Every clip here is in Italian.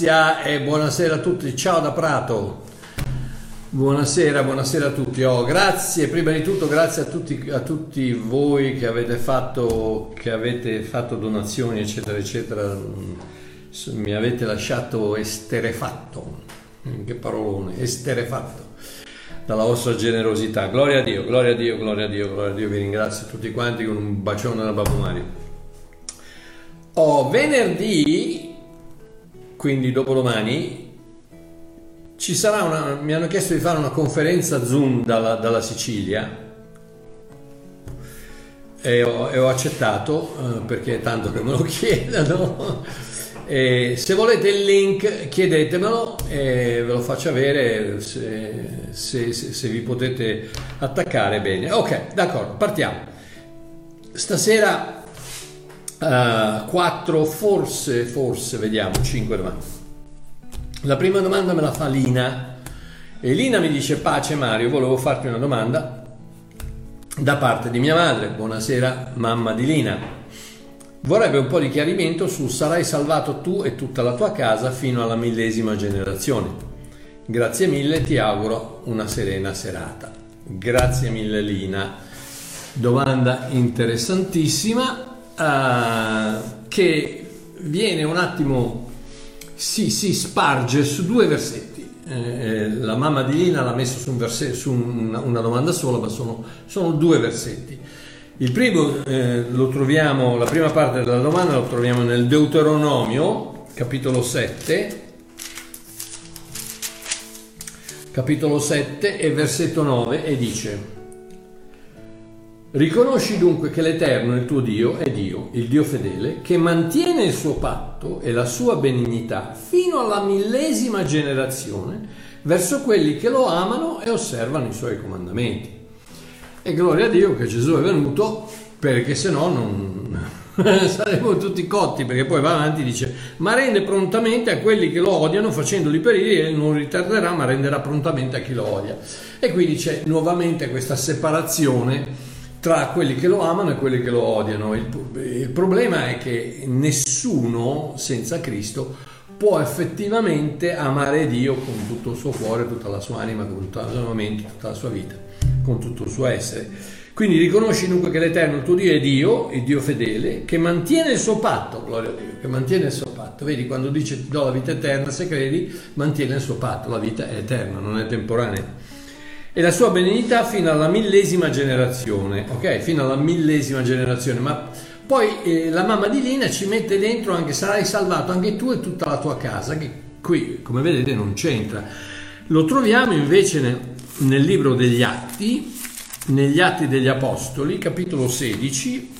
Grazia e buonasera a tutti. Ciao da Prato. Buonasera, buonasera a tutti. Oh, grazie, prima di tutto grazie a tutti, a tutti voi che avete, fatto, che avete fatto donazioni, eccetera, eccetera. Mi avete lasciato esterefatto. Che parolone, esterefatto dalla vostra generosità. Gloria a Dio, gloria a Dio, gloria a Dio, gloria a Dio. Vi ringrazio tutti quanti con un bacione da Babbo Mario. Oh, venerdì, quindi dopodomani, ci sarà una, mi hanno chiesto di fare una conferenza Zoom dalla, dalla Sicilia e ho, e ho accettato eh, perché tanto che me lo chiedono. E se volete il link chiedetemelo e ve lo faccio avere se, se, se, se vi potete attaccare bene. Ok, d'accordo, partiamo. Stasera eh, 4, forse, forse, vediamo, 5 domande. La prima domanda me la fa Lina e Lina mi dice pace Mario, volevo farti una domanda da parte di mia madre. Buonasera mamma di Lina. Vorrebbe un po' di chiarimento su sarai salvato tu e tutta la tua casa fino alla millesima generazione. Grazie mille, ti auguro una serena serata. Grazie mille Lina. Domanda interessantissima uh, che viene un attimo, si, si sparge su due versetti. Eh, eh, la mamma di Lina l'ha messo su, un versetto, su una, una, domanda sola, ma sono, sono due versetti. Il primo eh, lo troviamo, la prima parte della domanda lo troviamo nel Deuteronomio, capitolo 7, capitolo 7 e versetto 9 e dice Riconosci dunque che l'Eterno, il tuo Dio, è Dio, il Dio fedele, che mantiene il suo patto e la sua benignità fino alla millesima generazione verso quelli che lo amano e osservano i suoi comandamenti. E gloria a Dio che Gesù è venuto perché se no non saremmo tutti cotti perché poi va avanti e dice ma rende prontamente a quelli che lo odiano facendoli perire e non ritarderà ma renderà prontamente a chi lo odia. E qui dice nuovamente questa separazione tra quelli che lo amano e quelli che lo odiano. Il, il, problema è che nessuno senza Cristo può effettivamente amare Dio con tutto il suo cuore, tutta la sua anima, con tutta la sua mente, tutta la sua vita, con tutto il suo essere. Quindi riconosci dunque che l'Eterno, il tuo Dio, è Dio, il Dio fedele, che mantiene il suo patto, gloria a Dio, che mantiene il suo patto. Vedi, quando dice ti do la vita eterna, se credi, mantiene il suo patto, la vita è eterna, non è temporanea e la sua benignità fino alla millesima generazione, ok? Fino alla millesima generazione, ma poi eh, la mamma di Lina ci mette dentro anche sarai salvato anche tu e tutta la tua casa, che qui come vedete non c'entra. Lo troviamo invece nel, nel libro degli Atti, negli Atti degli Apostoli, capitolo 16,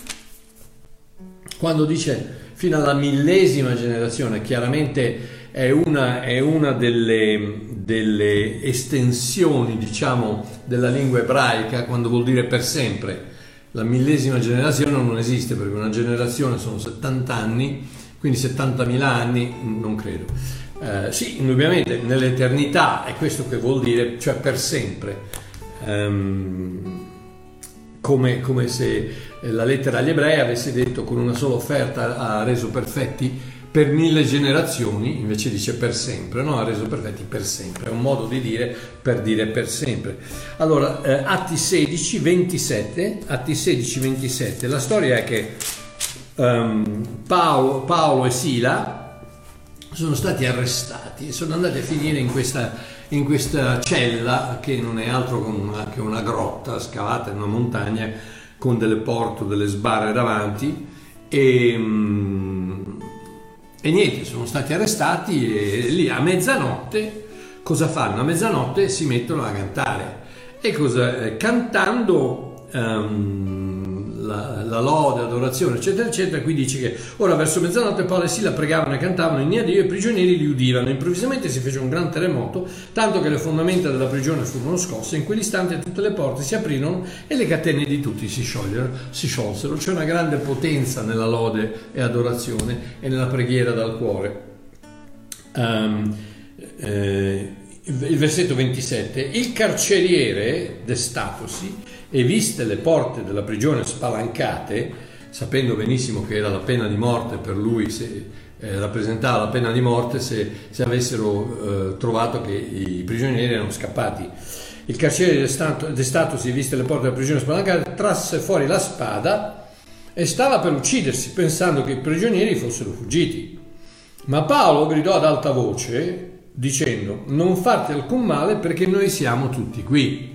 quando dice fino alla millesima generazione, chiaramente è una, è una delle, delle, estensioni, diciamo, della lingua ebraica quando vuol dire per sempre. La millesima generazione non esiste perché una generazione sono 70 anni, quindi 70.000 anni non credo. Eh, sì, indubbiamente nell'eternità è questo che vuol dire, cioè per sempre. Um, come, come, se la lettera agli ebrei avesse detto con una sola offerta ha reso perfetti per mille generazioni, invece dice per sempre, no? ha reso perfetti per sempre, è un modo di dire per dire per sempre. Allora, eh, Atti 16, 27, Atti 16, 27, la storia è che um, Paolo, Paolo, e Sila sono stati arrestati e sono andati a finire in questa, in questa cella che non è altro una, che una grotta scavata in una montagna con delle porte, delle sbarre davanti e... Um, e niente, sono stati arrestati e lì a mezzanotte cosa fanno? A mezzanotte si mettono a cantare e cosa, eh, cantando um, la, la, lode, l'adorazione, eccetera, eccetera. Qui dice che ora verso mezzanotte Paolo e Sila pregavano e cantavano in a Dio e i prigionieri li udivano. Improvvisamente si fece un gran terremoto, tanto che le fondamenta della prigione furono scosse. In quell'istante tutte le porte si aprirono e le catene di tutti si, si sciolsero. C'è una grande potenza nella lode e adorazione e nella preghiera dal cuore. Um, eh, il versetto 27, il carceriere, destatosi e viste le porte della prigione spalancate, sapendo benissimo che era la pena di morte per lui se eh, rappresentava la pena di morte se, se avessero eh, trovato che i prigionieri erano scappati. Il carceriere si viste le porte della prigione spalancate, trasse fuori la spada e stava per uccidersi pensando che i prigionieri fossero fuggiti. Ma Paolo gridò ad alta voce dicendo non farti alcun male perché noi siamo tutti qui.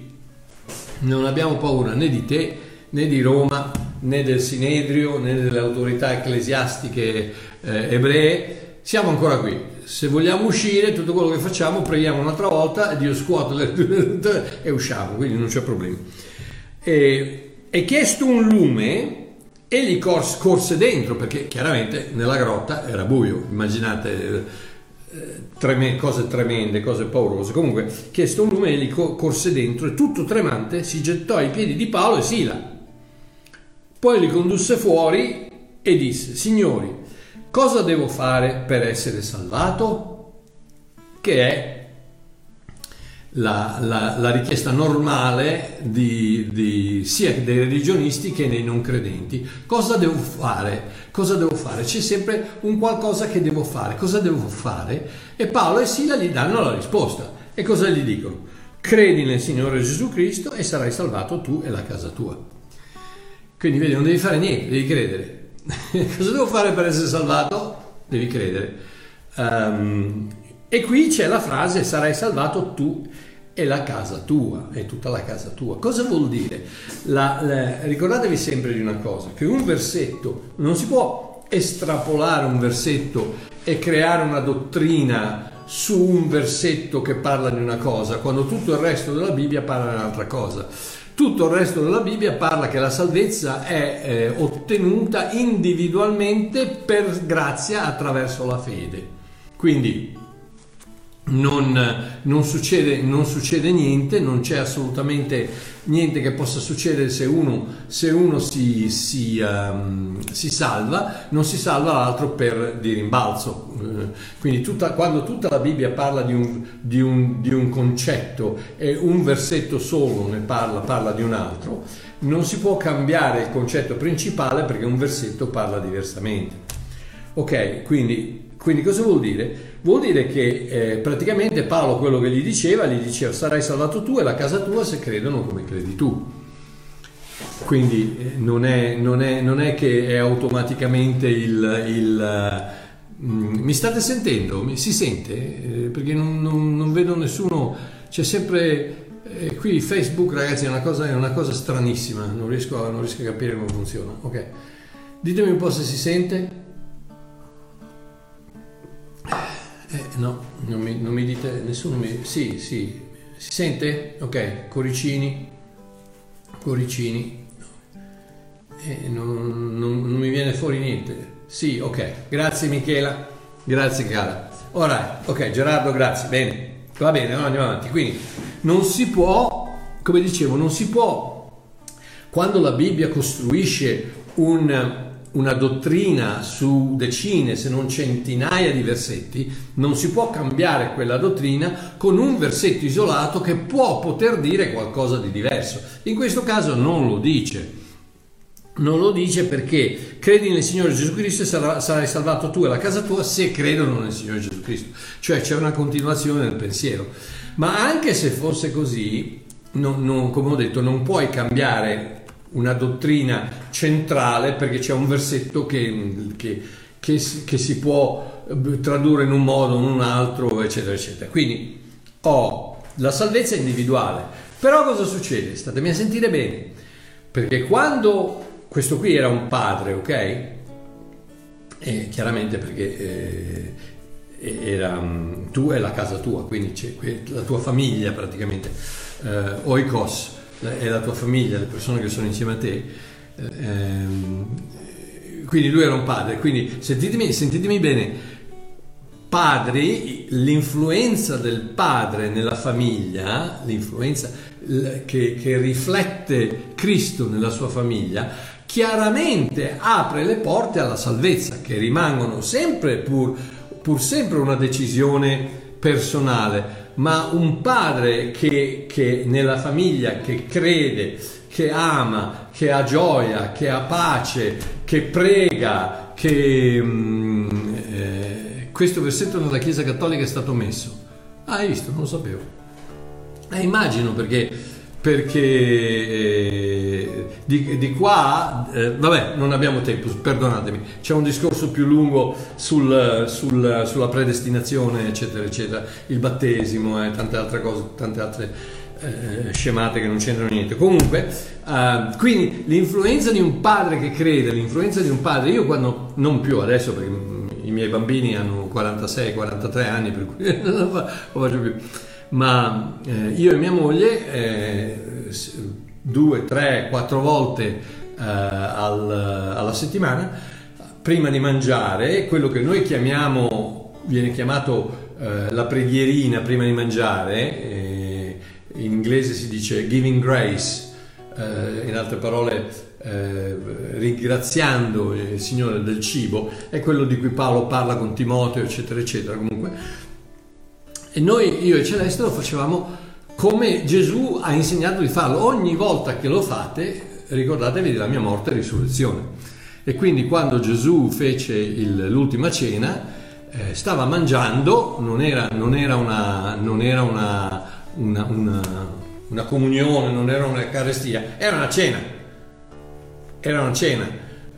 Non abbiamo paura né di te né di Roma né del Sinedrio né delle autorità ecclesiastiche eh, ebree, siamo ancora qui. Se vogliamo uscire, tutto quello che facciamo, preghiamo un'altra volta, Dio scuote le e usciamo, quindi non c'è problema. E, e chiesto un lume, egli corse, corse dentro, perché chiaramente nella grotta era buio, immaginate treme, cose tremende, cose paurose. Comunque, chiesto un lume, egli corse dentro e tutto tremante si gettò ai piedi di Paolo e Sila. Poi li condusse fuori e disse, signori, cosa devo fare per essere salvato? Che è la, la, la richiesta normale di, di, sia dei religionisti che dei non credenti. Cosa devo fare? Cosa devo fare? C'è sempre un qualcosa che devo fare. Cosa devo fare? E Paolo e Sila gli danno la risposta. E cosa gli dicono? Credi nel Signore Gesù Cristo e sarai salvato tu e la casa tua. Quindi vedi, non devi fare niente, devi credere. cosa devo fare per essere salvato? Devi credere. Um, e qui c'è la frase sarai salvato tu e la casa tua, e tutta la casa tua. Cosa vuol dire? La, la, ricordatevi sempre di una cosa, che un versetto, non si può estrapolare un versetto e creare una dottrina su un versetto che parla di una cosa, quando tutto il resto della Bibbia parla di un'altra cosa. Tutto il resto della Bibbia parla che la salvezza è eh, ottenuta individualmente per grazia attraverso la fede. Quindi non, non, succede, non, succede, niente, non c'è assolutamente niente che possa succedere se uno, se uno si, si, um, si, salva, non si salva l'altro per di rimbalzo. Uh, quindi tutta, quando tutta la Bibbia parla di un, di, un, di un, concetto e un versetto solo ne parla, parla di un altro, non si può cambiare il concetto principale perché un versetto parla diversamente. Ok, quindi, quindi cosa vuol dire? Vuol dire che eh, praticamente Paolo quello che gli diceva, gli diceva sarai salvato tu e la casa tua se credono come credi tu. Quindi eh, non, è, non, è, non, è, che è automaticamente il... il uh, mi state sentendo? Si sente? Eh, perché non, non, vedo nessuno, c'è sempre... Eh, qui Facebook ragazzi è una, cosa, è una cosa stranissima, non riesco, non riesco a capire come funziona. Ok, ditemi un po' se si sente. Eh, no, non mi, non mi, dite, nessuno mi... Sì, sì, si sente? Ok, coricini, coricini. Eh, non, non, non, mi viene fuori niente. Sì, ok, grazie Michela, grazie cara. Ora, ok, Gerardo, grazie, bene, va bene, andiamo avanti. Quindi, non si può, come dicevo, non si può, quando la Bibbia costruisce un una dottrina su decine, se non centinaia di versetti, non si può cambiare quella dottrina con un versetto isolato che può poter dire qualcosa di diverso. In questo caso non lo dice. Non lo dice perché credi nel Signore Gesù Cristo e sarai salvato tu e la casa tua se credono nel Signore Gesù Cristo. Cioè c'è una continuazione del pensiero. Ma anche se fosse così, non, non, come ho detto, non puoi cambiare una dottrina centrale perché c'è un versetto che, che, che, che, si può eh, tradurre in un modo o in un altro, eccetera, eccetera. Quindi ho la salvezza individuale. Però cosa succede? Statemi a sentire bene, perché quando questo qui era un padre, ok? E chiaramente perché eh, era mm, tu e la casa tua, quindi c'è la tua famiglia praticamente, eh, oikos è la tua famiglia, le persone che sono insieme a te. Ehm, quindi lui era un padre, quindi sentitemi, sentitemi bene, padri, l'influenza del padre nella famiglia, l'influenza che, che riflette Cristo nella sua famiglia, chiaramente apre le porte alla salvezza, che rimangono sempre pur, pur sempre una decisione personale ma un padre che, che nella famiglia che crede, che ama, che ha gioia, che ha pace, che prega, che, mm, eh, questo versetto nella Chiesa Cattolica è stato messo. Ah, hai visto? Non lo sapevo. Eh, immagino perché, perché eh, di, di, qua, eh, vabbè, non abbiamo tempo, perdonatemi, c'è un discorso più lungo sul, sul, sulla predestinazione, eccetera, eccetera, il battesimo e tante altre cose, tante altre eh, scemate che non c'entrano niente. Comunque, uh, quindi l'influenza di un padre che crede, l'influenza di un padre, io quando, non più adesso perché i miei bambini hanno 46-43 anni, per cui non lo faccio più, ma eh, io e mia moglie eh, due, tre, quattro volte eh, al, alla settimana, prima di mangiare, quello che noi chiamiamo, viene chiamato eh, la preghierina prima di mangiare, eh, in inglese si dice giving grace, eh, in altre parole eh, ringraziando il Signore del cibo, è quello di cui Paolo parla con Timoteo, eccetera, eccetera. Comunque. E noi, io e Celeste, lo facevamo come Gesù ha insegnato di farlo. Ogni volta che lo fate, ricordatevi della mia morte e risurrezione. E quindi quando Gesù fece il, l'ultima cena, eh, stava mangiando, non era, non era una, non era una una, una, una comunione, non era un'eucaristia, era una cena. Era una cena.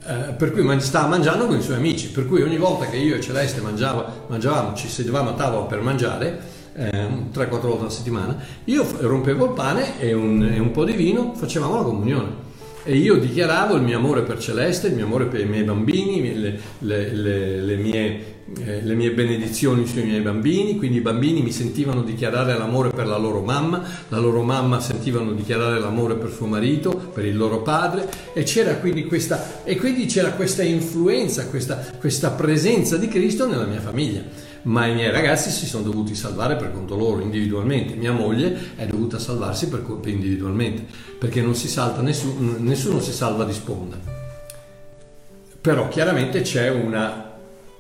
Uh, per cui stava mangiando con i suoi amici, per cui ogni volta che io e Celeste mangiava, mangiavamo, ci sedevamo a tavola per mangiare, eh, 3-4 volte alla settimana, io rompevo il pane e un, e un po' di vino, facevamo la comunione e io dichiaravo il mio amore per Celeste, il mio amore per i miei bambini, le, le, le, le mie eh, mie benedizioni sui miei bambini, quindi i bambini mi sentivano dichiarare l'amore per la loro mamma, la loro mamma sentivano dichiarare l'amore per suo marito, per il loro padre e c'era quindi questa, quindi c'era questa influenza, questa, questa presenza di Cristo nella mia famiglia ma i miei ragazzi si sono dovuti salvare per conto loro individualmente, mia moglie è dovuta salvarsi per conto individualmente, perché non si salta nessuno, nessuno si salva di sponda. Però chiaramente c'è una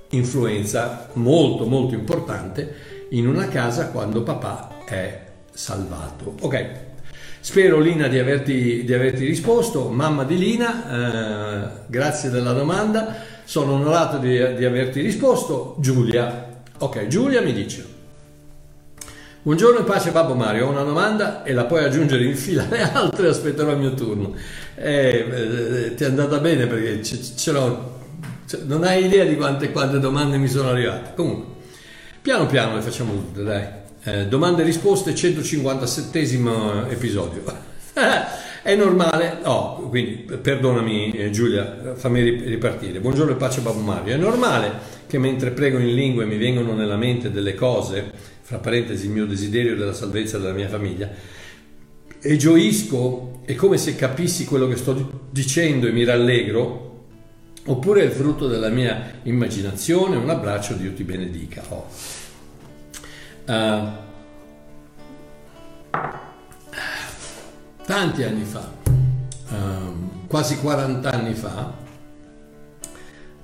influenza molto molto importante in una casa quando papà è salvato. Ok, spero Lina di averti, di averti risposto, mamma di Lina, eh, grazie della domanda, sono onorato di, di averti risposto. Giulia, ok, Giulia mi dice. Buongiorno e pace Babbo Mario, ho una domanda e la puoi aggiungere in fila le altre, aspetterò il mio turno. Eh, eh, ti è andata bene perché ce, ce l'ho cioè, non hai idea di quante, quante, domande mi sono arrivate. Comunque, piano piano le facciamo tutte, dai. Eh, domande e risposte, 157 episodio. È normale, oh, quindi perdonami eh, Giulia, fammi ripartire. Buongiorno e pace Babbo Mario. È normale che mentre prego in lingue mi vengono nella mente delle cose, fra parentesi il mio desiderio della salvezza della mia famiglia, e gioisco, è come se capissi quello che sto dicendo e mi rallegro, oppure è il frutto della mia immaginazione, un abbraccio, Dio ti benedica. Oh. Uh, tanti anni fa, uh, quasi 40 anni fa,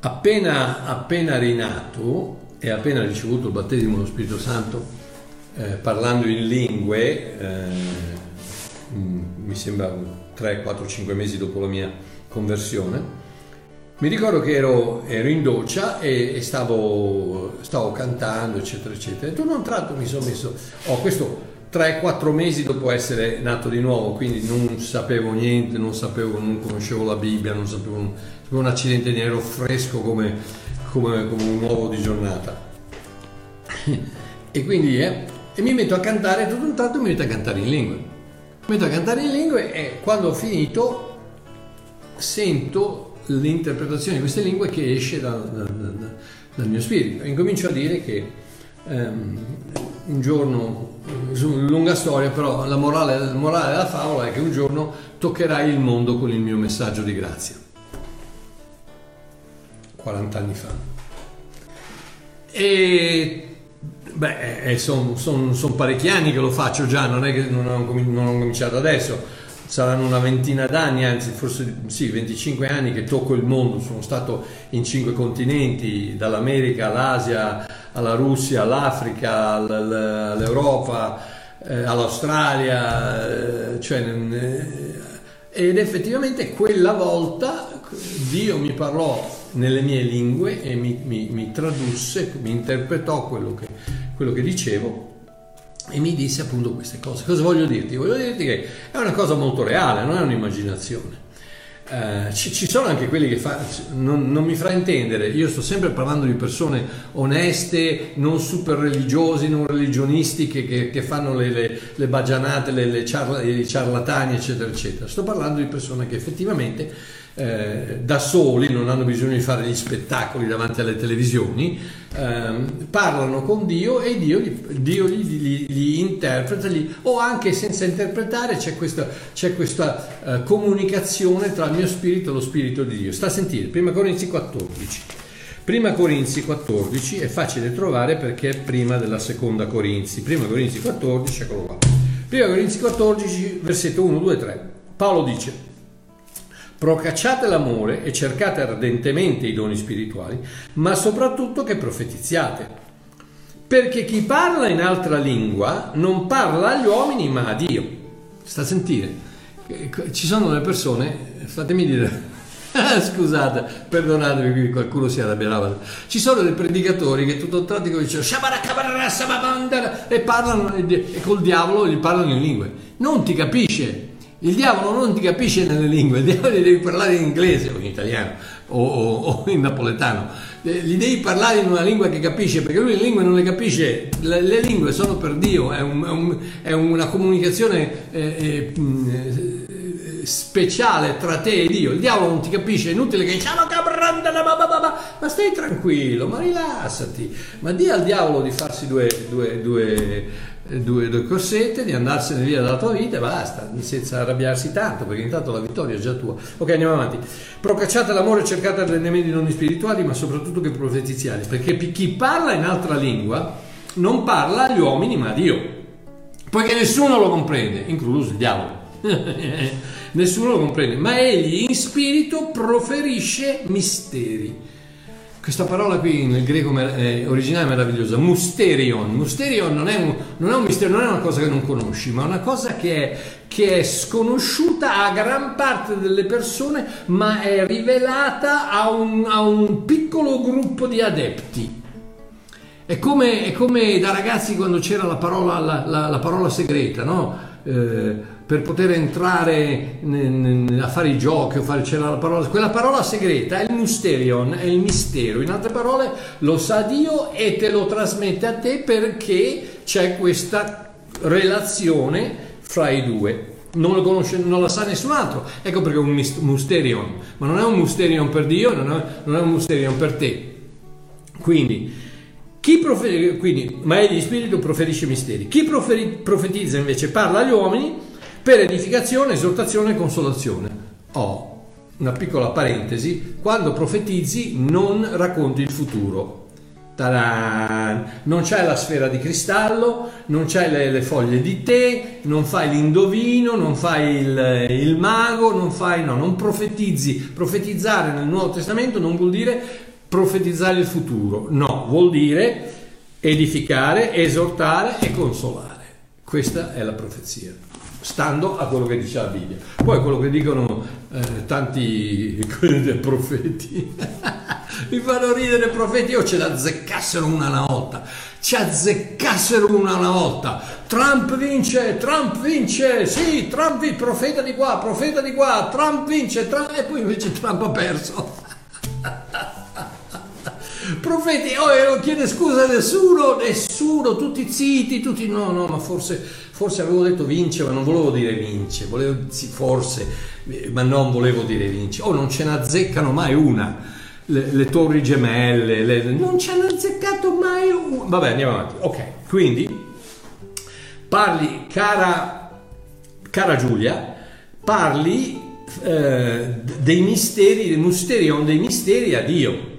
appena, appena rinato e appena ricevuto il battesimo dello Spirito Santo, eh, parlando in lingue, eh, mi sembra 3, 4, 5 mesi dopo la mia conversione, mi ricordo che ero, ero in doccia e, e stavo, stavo, cantando, eccetera, eccetera. E tu non tratto mi sono messo, ho oh, questo 3-4 mesi dopo essere nato di nuovo, quindi non sapevo niente, non sapevo, non conoscevo la Bibbia, non sapevo un, un accidente di ero fresco come, come, come, un uovo di giornata. e quindi eh, e mi metto a cantare, tutto un tratto mi metto a cantare in lingue. Mi metto a cantare in lingue e quando ho finito sento l'interpretazione di queste lingue che esce da, da, da, dal mio spirito. Incomincio a dire che um, un giorno, lunga storia, però la morale, la morale della favola è che un giorno toccherai il mondo con il mio messaggio di grazia. 40 anni fa. E beh, sono son, son parecchi anni che lo faccio già, non è che non ho, non ho cominciato adesso saranno una ventina d'anni, anzi forse sì, 25 anni che tocco il mondo, sono stato in cinque continenti, dall'America all'Asia, alla Russia, all'Africa, all'Europa, eh, all'Australia, eh, cioè, ed effettivamente quella volta Dio mi parlò nelle mie lingue e mi, mi, mi tradusse, mi interpretò quello che, quello che dicevo e mi disse appunto queste cose. Cosa voglio dirti? Voglio dirti che è una cosa molto reale, non è un'immaginazione. Uh, ci, ci, sono anche quelli che fa, non, non, mi fraintendere, io sto sempre parlando di persone oneste, non super religiosi, non religionisti che, che, fanno le, le, le baggianate, le, le ciarla, i ciarlatani, eccetera, eccetera. Sto parlando di persone che effettivamente eh, da soli, non hanno bisogno di fare gli spettacoli davanti alle televisioni, ehm, parlano con Dio e Dio, Dio gli, gli, interpreta, gli, o anche senza interpretare c'è questa, c'è questa eh, comunicazione tra il mio spirito e lo spirito di Dio. Sta a sentire, 1 Corinzi 14. Prima Corinzi 14 è facile trovare perché è prima della seconda Corinzi. Prima Corinzi 14, eccolo qua. Prima Corinzi 14, versetto 1, 2, 3. Paolo dice, Procacciate l'amore e cercate ardentemente i doni spirituali, ma soprattutto che profetizziate. Perché chi parla in altra lingua non parla agli uomini ma a Dio. Sta a sentire? Ci sono delle persone, fatemi dire, scusate, perdonatemi, qualcuno si arrabbierà. Ci sono dei predicatori che tutto il tratto dicono e parlano e col diavolo gli parlano in lingue. Non ti capisce, il diavolo non ti capisce nelle lingue, il diavolo gli devi parlare in inglese o in italiano o, o, o in napoletano, eh, gli devi parlare in una lingua che capisce, perché lui le lingue non le capisce, le, le lingue sono per Dio, è, un, è, un, è una comunicazione eh, eh, speciale tra te e Dio, il diavolo non ti capisce, è inutile che ma stai tranquillo, ma rilassati, ma di al diavolo di farsi due, due, due due, due, corsette, di andarsene via dalla tua vita e basta, senza arrabbiarsi tanto, perché intanto la vittoria è già tua. Ok, andiamo avanti. Procacciate l'amore cercate arrendimenti non spirituali, ma soprattutto che profetiziali, perché chi parla in altra lingua non parla agli uomini, ma a Dio, poiché nessuno lo comprende, incluso il diavolo. nessuno lo comprende, ma egli in spirito proferisce misteri questa parola qui nel greco è originale è meravigliosa, musterion. Musterion non è, un, non è un mistero, non è una cosa che non conosci, ma è una cosa che è, che è sconosciuta a gran parte delle persone, ma è rivelata a un, a un piccolo gruppo di adepti. È come, è come, da ragazzi quando c'era la parola, la, la, la parola segreta, no? Eh, per poter entrare a fare i giochi o fare la parola quella parola segreta è il mysterion è il mistero. In altre parole lo sa Dio e te lo trasmette a te perché c'è questa relazione fra i due. Non, lo conosce, non la sa nessun altro. Ecco perché è un mysterion. Ma non è un mysterion per Dio non è, non è un mysterion per te. Quindi chi profe- quindi, ma egli spirito proferisce misteri. Chi profetizza invece parla agli uomini per edificazione, esortazione e consolazione. Oh, una piccola parentesi, quando profetizzi non racconti il futuro. Ta-da! Non c'è la sfera di cristallo, non c'è le, le, foglie di tè, non fai l'indovino, non fai il, il mago, non fai, no, non profetizzi. Profetizzare nel Nuovo Testamento non vuol dire profetizzare il futuro, no, vuol dire edificare, esortare e consolare. Questa è la profezia stando a quello che dice la Bibbia. Poi quello che dicono eh, tanti profeti, mi fanno ridere i profeti, o ce l'azzeccassero una una volta, ci azzeccassero una una volta. Trump vince, Trump vince, sì, Trump vince, profeta di qua, profeta di qua, Trump vince, Trump... e poi invece Trump ha perso. Profeti, oh, non chiede scusa a nessuno, nessuno, tutti zitti, tutti no, no, ma forse, forse avevo detto vince, ma non volevo dire vince, volevo, sì, forse, ma non volevo dire vince. Oh, non ce ne azzeccano mai una, le, le torri gemelle, le, non ce ne azzeccato mai una. Vabbè, andiamo avanti. Ok, quindi parli, cara, cara Giulia, parli eh, dei misteri, dei mysterion, dei misteri a Dio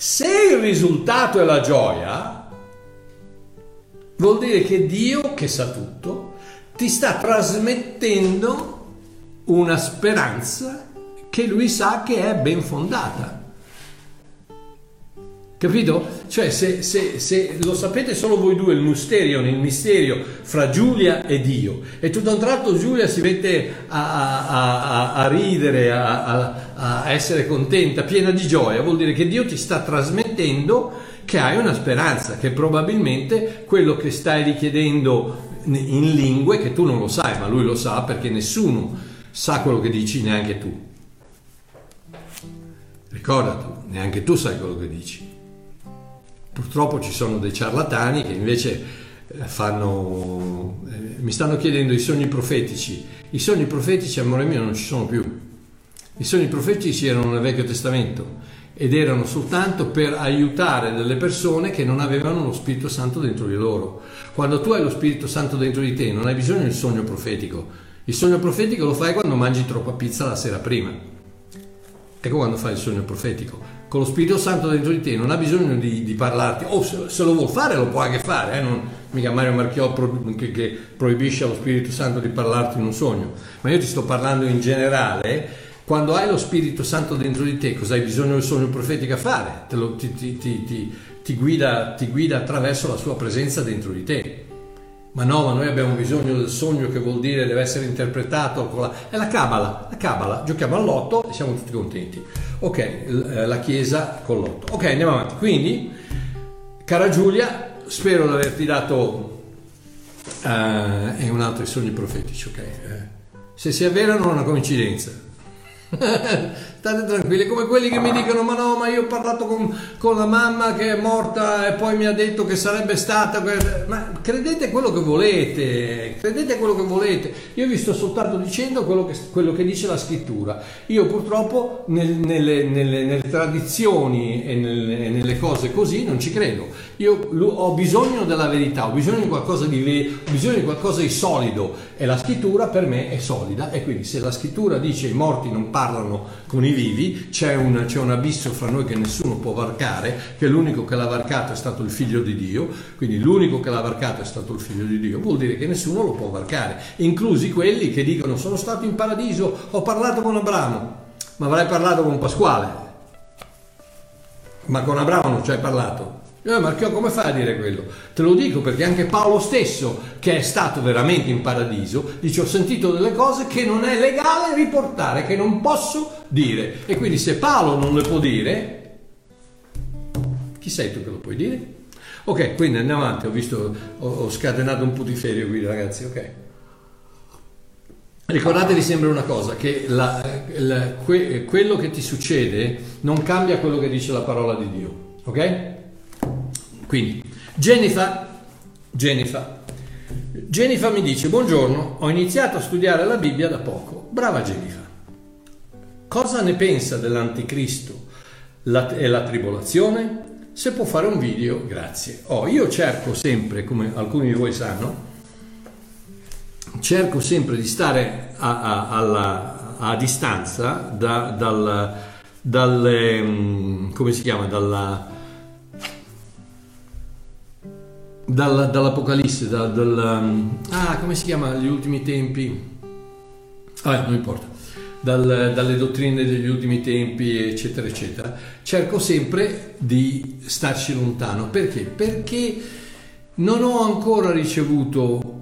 se il risultato è la gioia, vuol dire che Dio, che sa tutto, ti sta trasmettendo una speranza che lui sa che è ben fondata. Capito? Cioè, se, se, se, lo sapete solo voi due, il misterion, il misterio fra Giulia e Dio, e tutto a un tratto Giulia si mette a, a, a, a ridere, a, essere contenta, piena di gioia, vuol dire che Dio ti sta trasmettendo che hai una speranza, che probabilmente quello che stai richiedendo in lingue, che tu non lo sai, ma lui lo sa perché nessuno sa quello che dici, neanche tu. Ricordati, neanche tu sai quello che dici. Purtroppo ci sono dei ciarlatani che invece eh, fanno, eh, mi stanno chiedendo i sogni profetici. I sogni profetici, amore mio, non ci sono più. I sogni profetici erano nel Vecchio Testamento ed erano soltanto per aiutare delle persone che non avevano lo Spirito Santo dentro di loro. Quando tu hai lo Spirito Santo dentro di te non hai bisogno del sogno profetico. Il sogno profetico lo fai quando mangi troppa pizza la sera prima. Ecco quando fai il sogno profetico con lo Spirito Santo dentro di te, non ha bisogno di, di parlarti, o se, se, lo vuol fare lo può anche fare, eh? non, mica Mario Marchiò pro, che, che, proibisce allo Spirito Santo di parlarti in un sogno, ma io ti sto parlando in generale, quando hai lo Spirito Santo dentro di te, cosa hai bisogno del sogno profetico a fare? Lo, ti, ti, ti, guida, ti guida attraverso la sua presenza dentro di te. Ma no, ma noi abbiamo bisogno del sogno che vuol dire deve essere interpretato con la... È la cabala, la cabala, giochiamo all'otto e siamo tutti contenti. Ok, eh, la chiesa con l'otto. Ok, andiamo avanti. Quindi, cara Giulia, spero di averti dato uh, è un altro sogni profetici, ok? Eh, se si avverano è una coincidenza. State tranquilli, come quelli che mi dicono: Ma no, ma io ho parlato con, con, la mamma che è morta e poi mi ha detto che sarebbe stata. Ma credete quello che volete, credete quello che volete. Io vi sto soltanto dicendo quello che, quello che dice la scrittura. Io purtroppo nel, nelle, nelle, nelle, tradizioni e nelle, nelle, cose così non ci credo. Io ho bisogno della verità, ho bisogno di qualcosa di, ho bisogno di, qualcosa di solido. E la scrittura per me è solida. E quindi se la scrittura dice i morti non parlano con i vivi, c'è un, c'è un abisso fra noi che nessuno può varcare, che l'unico che l'ha varcato è stato il figlio di Dio, quindi l'unico che l'ha varcato è stato il figlio di Dio, vuol dire che nessuno lo può varcare, inclusi quelli che dicono sono stato in paradiso, ho parlato con Abramo, ma avrai parlato con Pasquale, ma con Abramo non ci hai parlato. Eh, Marchio, come fai a dire quello? Te lo dico perché anche Paolo stesso, che è stato veramente in paradiso, dice ho sentito delle cose che non è legale riportare, che non posso dire. E quindi se Paolo non le può dire, chi sei tu che lo puoi dire? Ok, quindi andiamo avanti, ho visto, ho, ho scatenato un putiferio qui ragazzi, ok. Ricordatevi sempre una cosa, che la, la, que, quello che ti succede non cambia quello che dice la parola di Dio, ok? Quindi, Jennifer, Jennifer, Jennifer mi dice, buongiorno, ho iniziato a studiare la Bibbia da poco. Brava Jennifer. Cosa ne pensa dell'anticristo la, e la tribolazione? Se può fare un video, grazie. Oh, io cerco sempre, come alcuni di voi sanno, cerco sempre di stare a, a, alla, a distanza da, dal, dal, mm, come si chiama, dalla dal, dall'Apocalisse, da, dal, um, ah, come si chiama gli ultimi tempi? Ah, non importa, dal, dalle dottrine degli ultimi tempi, eccetera, eccetera. Cerco sempre di starci lontano. Perché? Perché non ho ancora ricevuto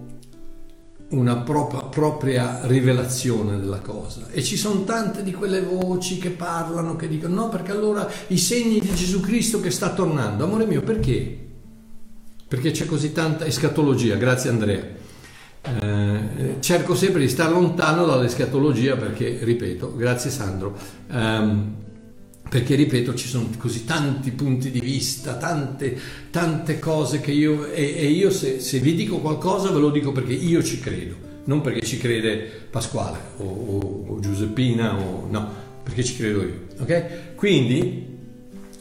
una propria, propria, rivelazione della cosa e ci sono tante di quelle voci che parlano che dicono no perché allora i segni di Gesù Cristo che sta tornando amore mio perché perché c'è così tanta escatologia, grazie Andrea. Eh, cerco sempre di stare lontano dall'escatologia perché, ripeto, grazie Sandro, ehm, perché, ripeto, ci sono così tanti punti di vista, tante, tante cose che io, e, e io se, se, vi dico qualcosa ve lo dico perché io ci credo, non perché ci crede Pasquale o, o, o Giuseppina, o, no, perché ci credo io. Ok? Quindi,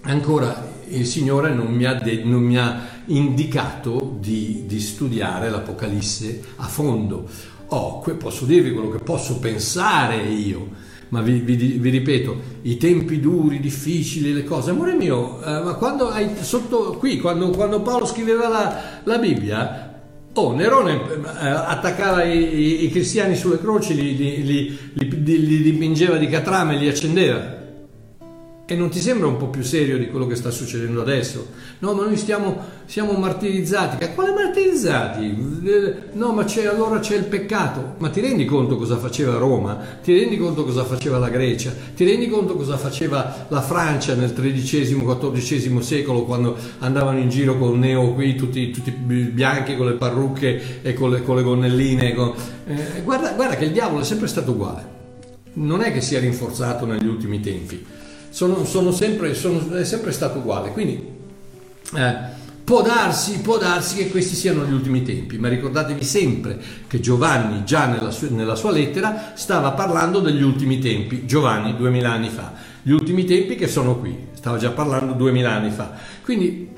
ancora, il Signore non mi ha, de, non mi ha indicato di, di studiare l'Apocalisse a fondo. Oh, posso dirvi quello che posso pensare io, ma vi, vi, vi, ripeto, i tempi duri, difficili, le cose. Amore mio, eh, ma quando hai sotto qui, quando, quando Paolo scriveva la, la, Bibbia, oh, Nerone eh, attaccava i, i, i, cristiani sulle croci, li, li, li, li dipingeva di catrame, li accendeva. E non ti sembra un po' più serio di quello che sta succedendo adesso? No, ma noi stiamo, siamo martirizzati. Che quale martirizzati? No, ma c'è, allora c'è il peccato. Ma ti rendi conto cosa faceva Roma? Ti rendi conto cosa faceva la Grecia? Ti rendi conto cosa faceva la Francia nel XIII-XIV secolo quando andavano in giro con neo qui, tutti, tutti bianchi con le parrucche e con le, con le gonnelline? Con... Eh, guarda, guarda che il diavolo è sempre stato uguale. Non è che sia rinforzato negli ultimi tempi sono, sono sempre, sono, è sempre stato uguale. Quindi eh, può, darsi, può darsi che questi siano gli ultimi tempi, ma ricordatevi sempre che Giovanni già nella sua, nella sua lettera stava parlando degli ultimi tempi, Giovanni duemila anni fa, gli ultimi tempi che sono qui, stava già parlando duemila anni fa. Quindi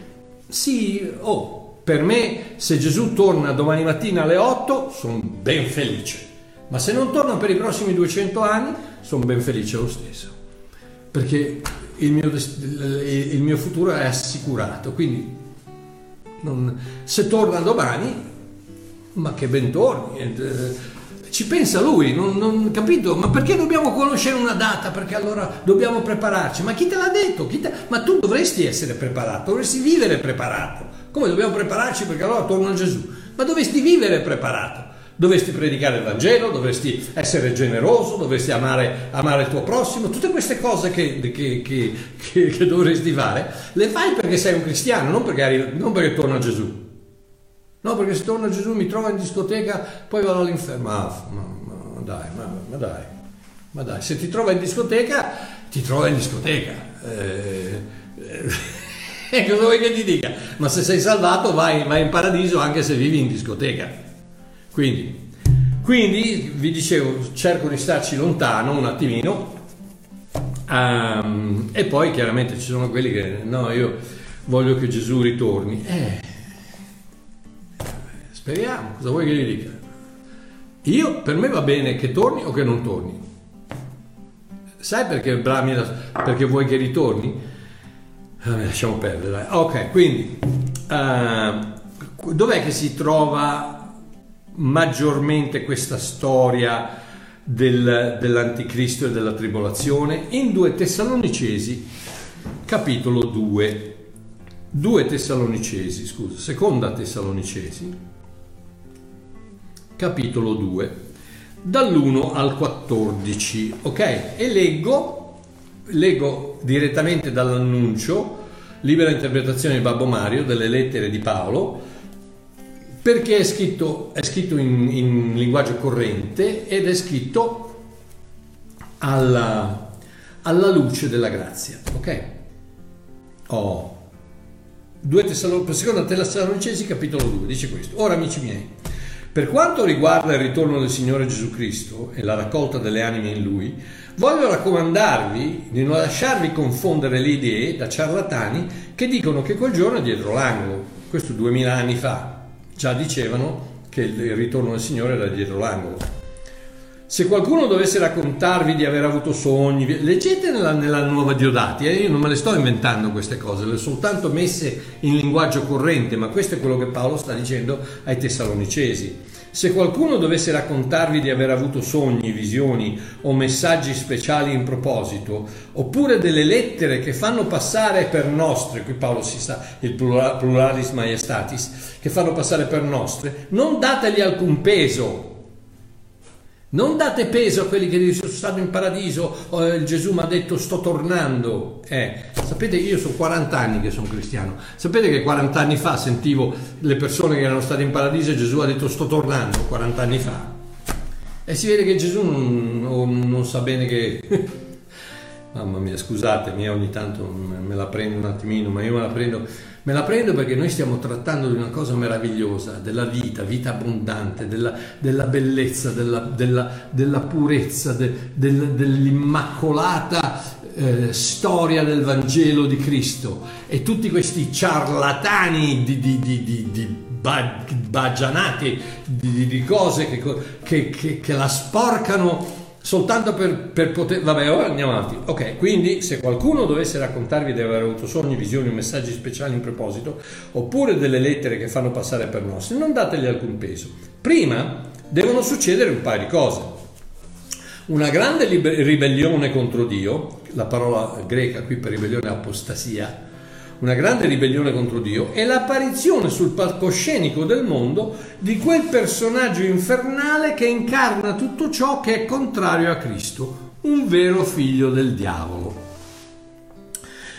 sì, oh, per me se Gesù torna domani mattina alle 8 sono ben felice, ma se non torna per i prossimi 200 anni sono ben felice lo stesso perché il mio, il mio futuro è assicurato. Quindi non, se torna domani, ma che ben torni. Eh, ci pensa lui, non, non, capito? Ma perché dobbiamo conoscere una data? Perché allora dobbiamo prepararci? Ma chi te l'ha detto? Te... Ma tu dovresti essere preparato, dovresti vivere preparato. Come dobbiamo prepararci? Perché allora torna Gesù. Ma dovresti vivere preparato dovresti predicare il Vangelo, dovresti essere generoso, dovresti amare, amare il tuo prossimo, tutte queste cose che, che, che, che, dovresti fare, le fai perché sei un cristiano, non perché, arriva, non perché torna Gesù. No, perché se torna Gesù mi trova in discoteca, poi vado all'inferno. Ma, ma, ma dai, ma, ma, dai, ma dai, se ti trova in discoteca, ti trova in discoteca. Eh, eh, cosa vuoi che ti dica? Ma se sei salvato vai, vai in paradiso anche se vivi in discoteca. Quindi, quindi vi dicevo, cerco di starci lontano un attimino um, e poi chiaramente ci sono quelli che no, io voglio che Gesù ritorni. Eh, speriamo, cosa vuoi che gli dica? Io, per me va bene che torni o che non torni. Sai perché brami perché vuoi che ritorni? Ah, lasciamo perdere. Dai. Ok, quindi uh, dov'è che si trova maggiormente questa storia del, dell'anticristo e della tribolazione in 2 Tessalonicesi capitolo 2 2 Tessalonicesi scusa seconda Tessalonicesi capitolo 2 dall'1 al 14 ok? E leggo leggo direttamente dall'annuncio libera interpretazione di Babbo Mario delle lettere di Paolo perché è scritto, è scritto in, in, linguaggio corrente ed è scritto alla, alla luce della grazia. Ok? Oh. 2 Tessalon- seconda Tessalonicesi capitolo 2 dice questo. Ora amici miei, per quanto riguarda il ritorno del Signore Gesù Cristo e la raccolta delle anime in Lui, voglio raccomandarvi di non lasciarvi confondere le idee da ciarlatani che dicono che quel giorno è dietro l'angolo. Questo duemila anni fa, già dicevano che il ritorno del Signore era dietro l'angolo. Se qualcuno dovesse raccontarvi di aver avuto sogni, leggete nella, nella nuova Diodati, eh? io non me le sto inventando queste cose, le ho soltanto messe in linguaggio corrente, ma questo è quello che Paolo sta dicendo ai Tessalonicesi. Se qualcuno dovesse raccontarvi di aver avuto sogni, visioni o messaggi speciali in proposito, oppure delle lettere che fanno passare per nostre, qui Paolo si sa il pluralis majestatis, che fanno passare per nostre, non dategli alcun peso, non date peso a quelli che dicono sono stato in paradiso, oh, Gesù mi ha detto sto tornando. Eh, sapete, io sono 40 anni che sono cristiano. Sapete che 40 anni fa sentivo le persone che erano state in paradiso e Gesù ha detto sto tornando 40 anni fa. E si vede che Gesù non, non, non sa bene che... Mamma mia, scusatemi, ogni tanto me la prendo un attimino, ma io me la prendo Me la prendo perché noi stiamo trattando di una cosa meravigliosa, della vita, vita abbondante, della, della bellezza, della, della, della purezza, de, del, dell'immacolata eh, storia del Vangelo di Cristo. E tutti questi ciarlatani di, di, di, di, di, di cose che, che, che, che la sporcano soltanto per, per, poter... Vabbè, ora andiamo avanti. Ok, quindi se qualcuno dovesse raccontarvi di aver avuto sogni, visioni o messaggi speciali in proposito, oppure delle lettere che fanno passare per nostri, non dategli alcun peso. Prima devono succedere un paio di cose. una grande ribellione contro Dio, la parola greca qui per ribellione è apostasia, una grande ribellione contro Dio e l'apparizione sul palcoscenico del mondo di quel personaggio infernale che incarna tutto ciò che è contrario a Cristo, un vero figlio del diavolo.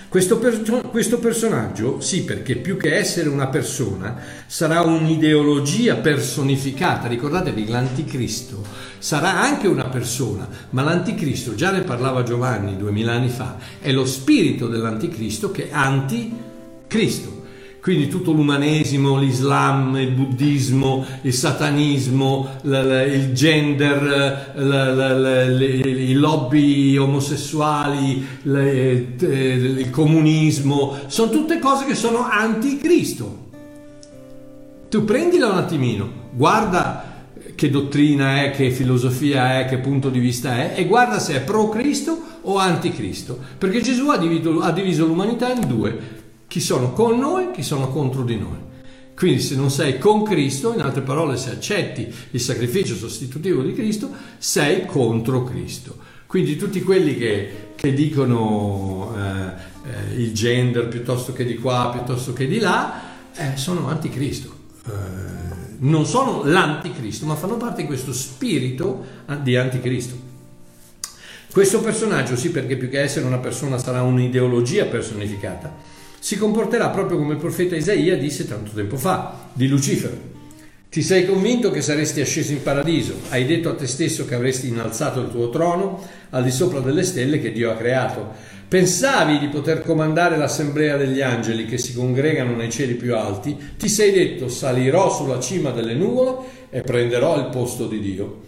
Questo, per- questo, personaggio, sì, perché più che essere una persona, sarà un'ideologia personificata. Ricordatevi, l'anticristo sarà anche una persona, ma l'anticristo, già ne parlava Giovanni duemila anni fa, è lo spirito dell'anticristo che è anticristo. Quindi tutto l'umanesimo, l'Islam, il buddismo, il satanismo, il gender, i lobby omosessuali, il comunismo, sono tutte cose che sono anticristo. Tu prendila un attimino, guarda che dottrina è, che filosofia è, che punto di vista è e guarda se è pro Cristo o anticristo, perché Gesù ha diviso, ha diviso l'umanità in due, chi sono con noi, chi sono contro di noi. Quindi se non sei con Cristo, in altre parole se accetti il sacrificio sostitutivo di Cristo, sei contro Cristo. Quindi tutti quelli che, che dicono eh, eh, il gender piuttosto che di qua, piuttosto che di là, eh, sono anticristo. Eh, non sono l'anticristo, ma fanno parte di questo spirito di anticristo. Questo personaggio, sì, perché più che essere una persona sarà un'ideologia personificata, si comporterà proprio come il profeta Isaia disse tanto tempo fa di Lucifero. Ti sei convinto che saresti asceso in paradiso, hai detto a te stesso che avresti innalzato il tuo trono al di sopra delle stelle che Dio ha creato. Pensavi di poter comandare l'assemblea degli angeli che si congregano nei cieli più alti, ti sei detto salirò sulla cima delle nuvole e prenderò il posto di Dio.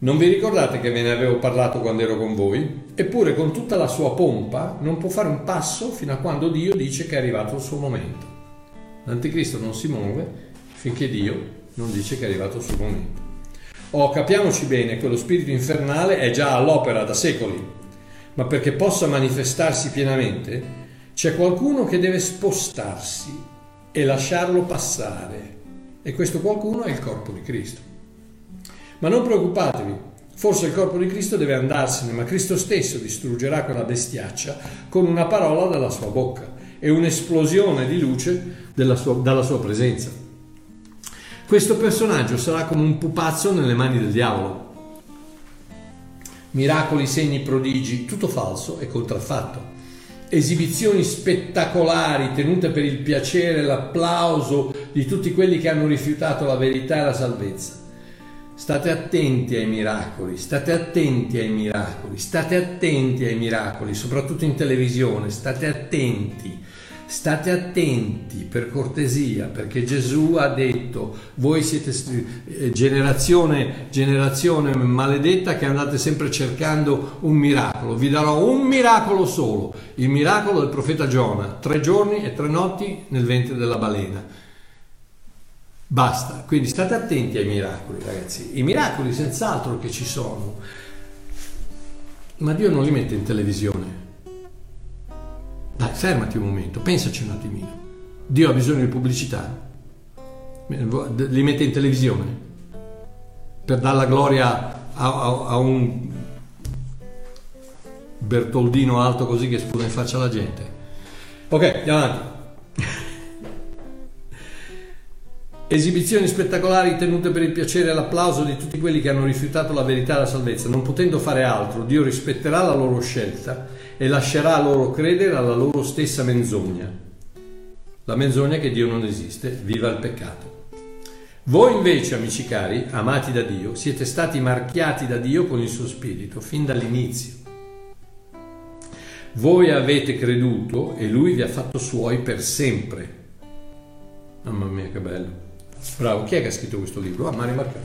Non vi ricordate che ve ne avevo parlato quando ero con voi? Eppure con tutta la sua pompa non può fare un passo fino a quando Dio dice che è arrivato il suo momento. L'anticristo non si muove finché Dio non dice che è arrivato il suo momento. Oh, capiamoci bene, quello spirito infernale è già all'opera da secoli, ma perché possa manifestarsi pienamente c'è qualcuno che deve spostarsi e lasciarlo passare. E questo qualcuno è il corpo di Cristo. Ma non preoccupatevi, forse il corpo di Cristo deve andarsene, ma Cristo stesso distruggerà quella bestiaccia con una parola dalla sua bocca e un'esplosione di luce sua, dalla sua presenza. Questo personaggio sarà come un pupazzo nelle mani del diavolo. Miracoli, segni, prodigi, tutto falso e contraffatto. Esibizioni spettacolari tenute per il piacere e l'applauso di tutti quelli che hanno rifiutato la verità e la salvezza State attenti ai miracoli, state attenti ai miracoli, state attenti ai miracoli, soprattutto in televisione, state attenti, state attenti per cortesia, perché Gesù ha detto, voi siete eh, generazione, generazione maledetta che andate sempre cercando un miracolo, vi darò un miracolo solo, il miracolo del profeta Giona, tre giorni e tre notti nel ventre della balena Basta, quindi state attenti ai miracoli, ragazzi. I miracoli senz'altro che ci sono, ma Dio non li mette in televisione. Dai, fermati un momento, pensaci un attimino. Dio ha bisogno di pubblicità? Li mette in televisione? Per dare la gloria a, a, a un Bertoldino alto così che sputa in faccia alla gente? Ok, andiamo avanti. Esibizioni spettacolari tenute per il piacere e l'applauso di tutti quelli che hanno rifiutato la verità e la salvezza. Non potendo fare altro, Dio rispetterà la loro scelta e lascerà loro credere alla loro stessa menzogna. La menzogna che Dio non esiste, viva il peccato. Voi invece, amici cari, amati da Dio, siete stati marchiati da Dio con il suo spirito fin dall'inizio. Voi avete creduto e Lui vi ha fatto suoi per sempre. Mamma mia, che bello. Bravo, chi è che ha scritto questo libro? Ah, Mario Marconi.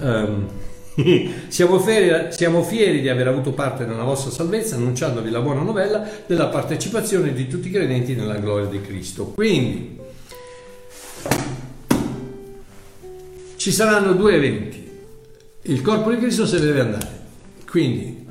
Um, siamo, fieri, siamo, fieri, di aver avuto parte nella vostra salvezza, annunciandovi la buona novella della partecipazione di tutti i credenti nella gloria di Cristo. Quindi ci saranno due eventi. Il corpo di Cristo se ne deve andare. Quindi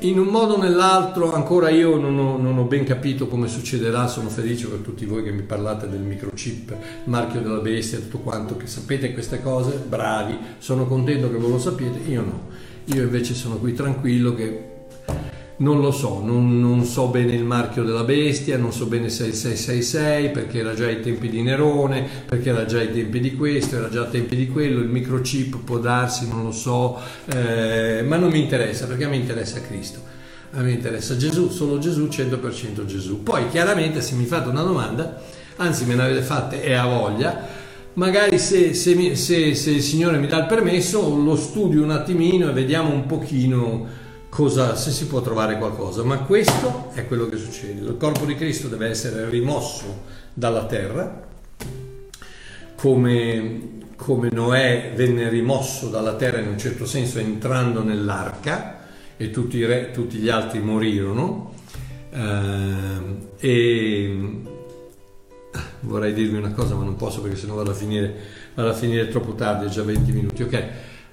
in un modo o nell'altro ancora io non ho, non ho, ben capito come succederà, sono felice per tutti voi che mi parlate del microchip, marchio della bestia, tutto quanto, che sapete queste cose, bravi, sono contento che voi lo sappiate, io no. io invece sono qui tranquillo che non lo so, non, non, so bene il marchio della bestia, non so bene se è il 666 perché era già ai tempi di Nerone, perché era già ai tempi di questo, era già ai tempi di quello, il microchip può darsi, non lo so, eh, ma non mi interessa perché a me interessa Cristo, a me interessa Gesù, solo Gesù, 100% Gesù. Poi chiaramente se mi fate una domanda, anzi me ne avete fatte e a voglia, magari se, se, se, se il Signore mi dà il permesso lo studio un attimino e vediamo un pochino cosa, se si può trovare qualcosa, ma questo è quello che succede. Il corpo di Cristo deve essere rimosso dalla terra, come, come Noè venne rimosso dalla terra in un certo senso entrando nell'arca e tutti, re, tutti gli altri morirono. Uh, e vorrei dirvi una cosa, ma non posso perché sennò vado a finire, vado a finire troppo tardi, è già 20 minuti. Ok.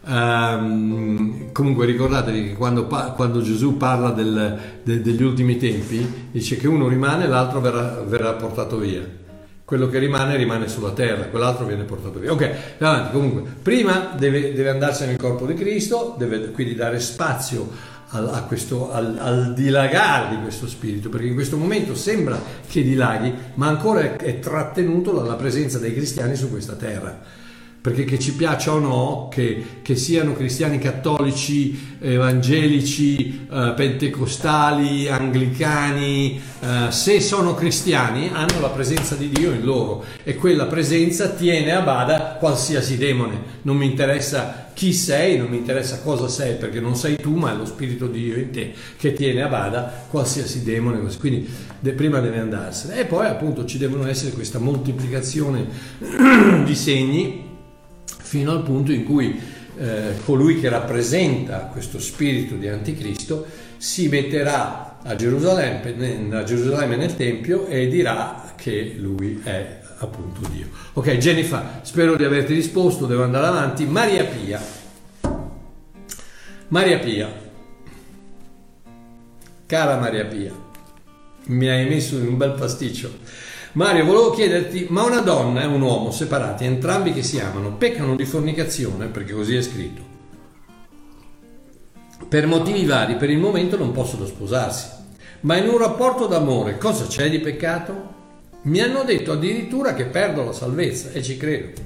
Um, comunque ricordatevi che quando, quando Gesù parla del, de, degli ultimi tempi dice che uno rimane e l'altro verrà, verrà, portato via. Quello che rimane rimane sulla terra quell'altro viene portato via. Ok avanti. Comunque prima deve, deve andarsene nel corpo di Cristo deve quindi dare spazio al, questo, al, al, dilagare di questo spirito, perché in questo momento sembra che dilaghi, ma ancora è, è trattenuto dalla presenza dei cristiani su questa terra perché che ci piaccia o no, che, che siano cristiani cattolici, evangelici, eh, pentecostali, anglicani, eh, se sono cristiani hanno la presenza di Dio in loro e quella presenza tiene a bada qualsiasi demone. Non mi interessa chi sei, non mi interessa cosa sei, perché non sei tu, ma è lo Spirito di Dio in te che tiene a bada qualsiasi demone. Quindi de, prima deve andarsene. E poi appunto ci devono essere questa moltiplicazione di segni fino al punto in cui eh, colui che rappresenta questo spirito di anticristo si metterà a Gerusalemme, a Gerusalemme nel Tempio e dirà che lui è appunto Dio. Ok, Jennifer, spero di averti risposto, devo andare avanti. Maria Pia. Maria Pia. Cara Maria Pia, mi hai messo in un bel pasticcio. Mario, volevo chiederti, ma una donna e un uomo separati, entrambi che si amano, peccano di fornicazione, perché così è scritto. Per motivi vari, per il momento non possono sposarsi. Ma in un rapporto d'amore cosa c'è di peccato? Mi hanno detto addirittura che perdo la salvezza e ci credo.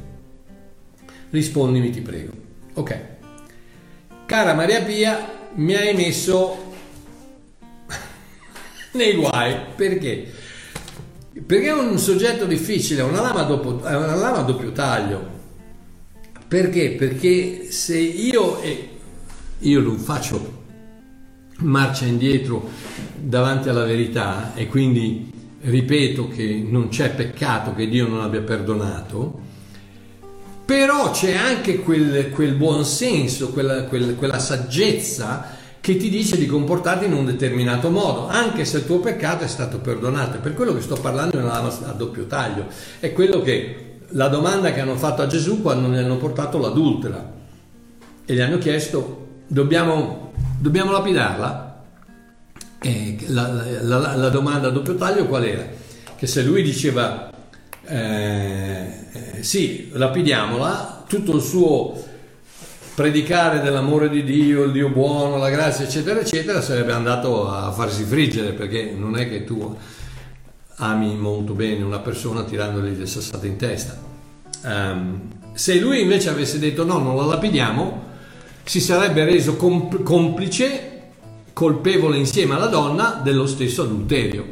Rispondimi, ti prego. Ok. Cara Maria Pia, mi hai messo nei guai. Perché? Perché è un soggetto difficile, è una lama, dopo, è una lama a doppio taglio. Perché? Perché se io, e io non faccio marcia indietro davanti alla verità e quindi ripeto che non c'è peccato che Dio non abbia perdonato, però c'è anche quel, quel buon senso, quella, quel, quella saggezza che ti dice di comportarti in un determinato modo, anche se il tuo peccato è stato perdonato. Per quello che sto parlando è una lama a doppio taglio, è quello che la domanda che hanno fatto a Gesù quando ne hanno portato l'adultera e gli hanno chiesto dobbiamo, dobbiamo lapidarla? La, la, la, la, domanda a doppio taglio qual era? Che se lui diceva eh, eh, sì, lapidiamola, tutto il suo predicare dell'amore di Dio, il Dio buono, la grazia, eccetera, eccetera, sarebbe andato a farsi friggere perché non è che tu ami molto bene una persona tirandogli le sassate in testa. Um, se lui invece avesse detto no, non la lapidiamo, si sarebbe reso comp- complice, colpevole insieme alla donna dello stesso adulterio,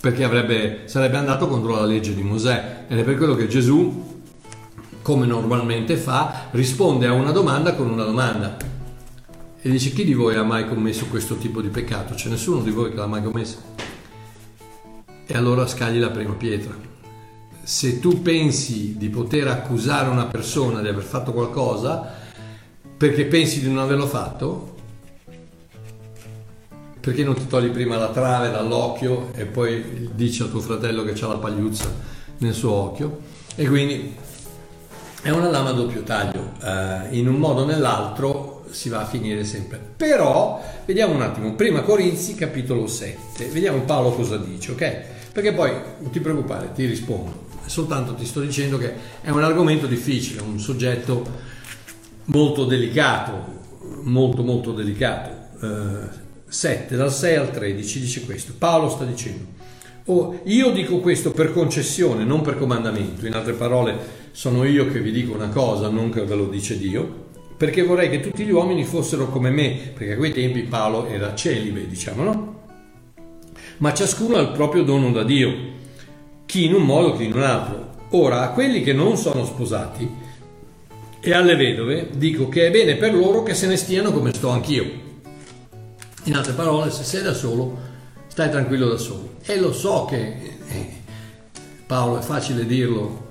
perché avrebbe, sarebbe andato contro la legge di Mosè ed è per quello che Gesù come normalmente fa, risponde a una domanda con una domanda. E dice chi di voi ha mai commesso questo tipo di peccato? C'è nessuno di voi che l'ha mai commesso? E allora scagli la prima pietra. Se tu pensi di poter accusare una persona di aver fatto qualcosa perché pensi di non averlo fatto, perché non ti togli prima la trave dall'occhio e poi dici a tuo fratello che ha la pagliuzza nel suo occhio? E quindi è una lama a doppio taglio, uh, in un modo o nell'altro si va a finire sempre. Però vediamo un attimo, prima Corinzi capitolo 7, vediamo Paolo cosa dice, ok? Perché poi non ti preoccupare, ti rispondo, soltanto ti sto dicendo che è un argomento difficile, un soggetto molto delicato, molto molto delicato. Eh, 7, dal 6 al 13 dice questo. Paolo sta dicendo, oh, io dico questo per concessione, non per comandamento. In altre parole, sono io che vi dico una cosa, non che ve lo dice Dio, perché vorrei che tutti gli uomini fossero come me, perché a quei tempi Paolo era celibe, diciamo, no? Ma ciascuno ha il proprio dono da Dio, chi in un modo, chi in un altro. Ora, a quelli che non sono sposati e alle vedove dico che è bene per loro che se ne stiano come sto anch'io. In altre parole, se sei da solo, stai tranquillo da solo. E lo so che eh, Paolo è facile dirlo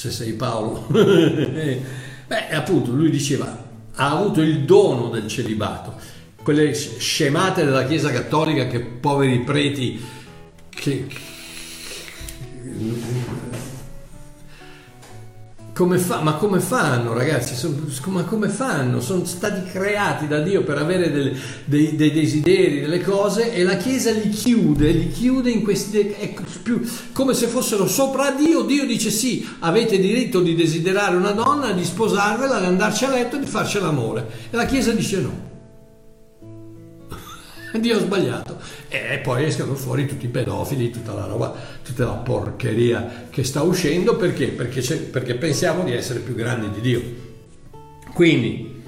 se sei Paolo. Beh, appunto, lui diceva, ha avuto il dono del celibato. Quelle scemate della Chiesa Cattolica che poveri preti che, come fa, ma come fanno ragazzi? ma come fanno? Sono stati creati da Dio per avere delle, dei, dei, desideri, delle cose e la Chiesa li chiude, li chiude in questi... È più, come se fossero sopra Dio. Dio dice sì, avete diritto di desiderare una donna, di sposarvela, di andarci a letto di farci l'amore. E la Chiesa dice no. Dio ha sbagliato. E poi escono fuori tutti i pedofili, tutta la roba, tutta la porcheria che sta uscendo perché? Perché, perché pensiamo di essere più grandi di Dio. Quindi,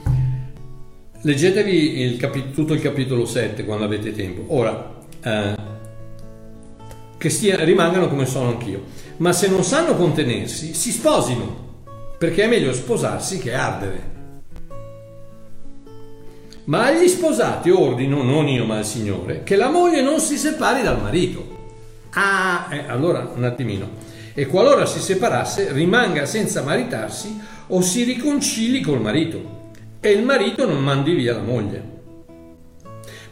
leggetevi il capi- tutto il capitolo 7 quando avete tempo. Ora, eh, che stia, rimangano come sono anch'io. Ma se non sanno contenersi, si sposino, perché è meglio sposarsi che ardere. Ma agli sposati ordino, non io ma il Signore, che la moglie non si separi dal marito. Ah, eh, allora un attimino. E qualora si separasse, rimanga senza maritarsi o si riconcili col marito. E il marito non mandi via la moglie.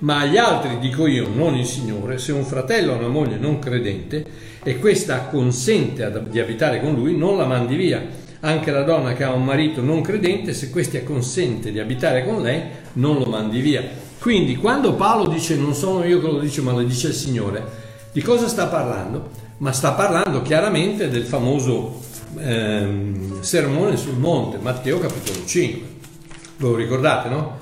Ma agli altri dico io, non il Signore, se un fratello ha una moglie non credente e questa consente di abitare con lui, non la mandi via anche la donna che ha un marito non credente, se questi acconsente di abitare con lei, non lo mandi via. Quindi quando Paolo dice non sono io che lo dice, ma lo dice il Signore, di cosa sta parlando? Ma sta parlando chiaramente del famoso ehm, sermone sul monte, Matteo capitolo 5. Ve lo ricordate, no?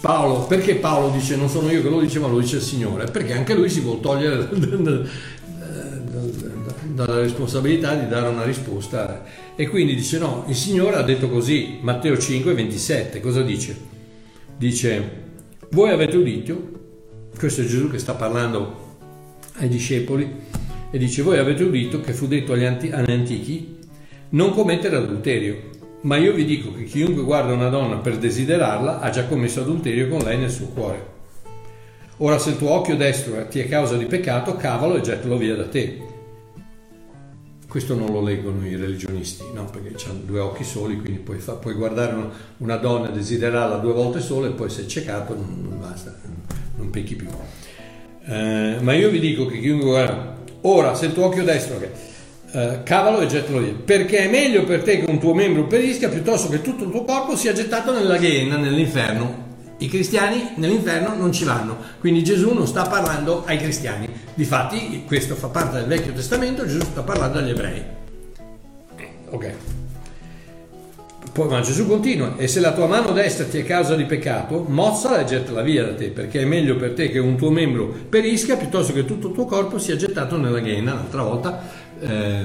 Paolo, perché Paolo dice non sono io che lo dice, ma lo dice il Signore? Perché anche lui si vuole togliere dalla responsabilità di dare una risposta e quindi dice no, il Signore ha detto così, Matteo 5, 27, cosa dice? Dice, voi avete udito, questo è Gesù che sta parlando ai discepoli, e dice, voi avete udito che fu detto agli, anti- agli antichi, non commettere adulterio, ma io vi dico che chiunque guarda una donna per desiderarla ha già commesso adulterio con lei nel suo cuore. Ora se il tuo occhio destro ti è causa di peccato, cavalo e gettalo via da te questo non lo leggono i religionisti, no? perché hanno due occhi soli, quindi puoi, fa, puoi guardare una, donna desiderarla due volte sole e poi sei ciecato, non, non basta, non pecchi più. Eh, ma io vi dico che chiunque guarda, ora se il tuo occhio destro, okay, eh, cavalo e gettalo via, perché è meglio per te che un tuo membro perisca piuttosto che tutto il tuo corpo sia gettato nella ghiena, nell'inferno. I cristiani nell'inferno non ci vanno, quindi Gesù non sta parlando ai cristiani. Difatti, questo fa parte del Vecchio Testamento, Gesù sta parlando agli ebrei. Ok. Poi, ma Gesù continua, e se la tua mano destra ti è causa di peccato, mozzala e gettala via da te, perché è meglio per te che un tuo membro perisca piuttosto che tutto il tuo corpo sia gettato nella ghiena. L'altra volta eh,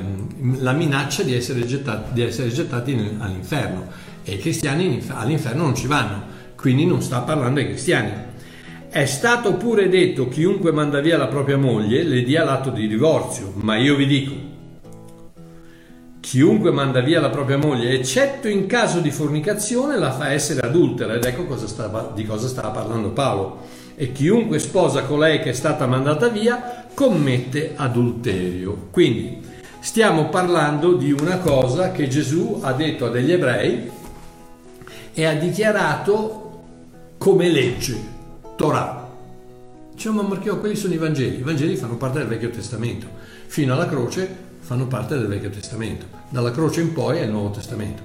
la minaccia di essere gettati, di essere gettati all'inferno. E i cristiani all'inferno non ci vanno quindi non sta parlando ai cristiani. È stato pure detto chiunque manda via la propria moglie le dia l'atto di divorzio, ma io vi dico, chiunque manda via la propria moglie, eccetto in caso di fornicazione, la fa essere adultera. Ed ecco cosa stava, di cosa stava parlando Paolo. E chiunque sposa colei che è stata mandata via commette adulterio. Quindi stiamo parlando di una cosa che Gesù ha detto a degli ebrei e ha dichiarato come legge, Torah. Diciamo, ma Marchio, quelli sono i Vangeli. I Vangeli fanno parte del Vecchio Testamento. Fino alla croce fanno parte del Vecchio Testamento. Dalla croce in poi è il Nuovo Testamento.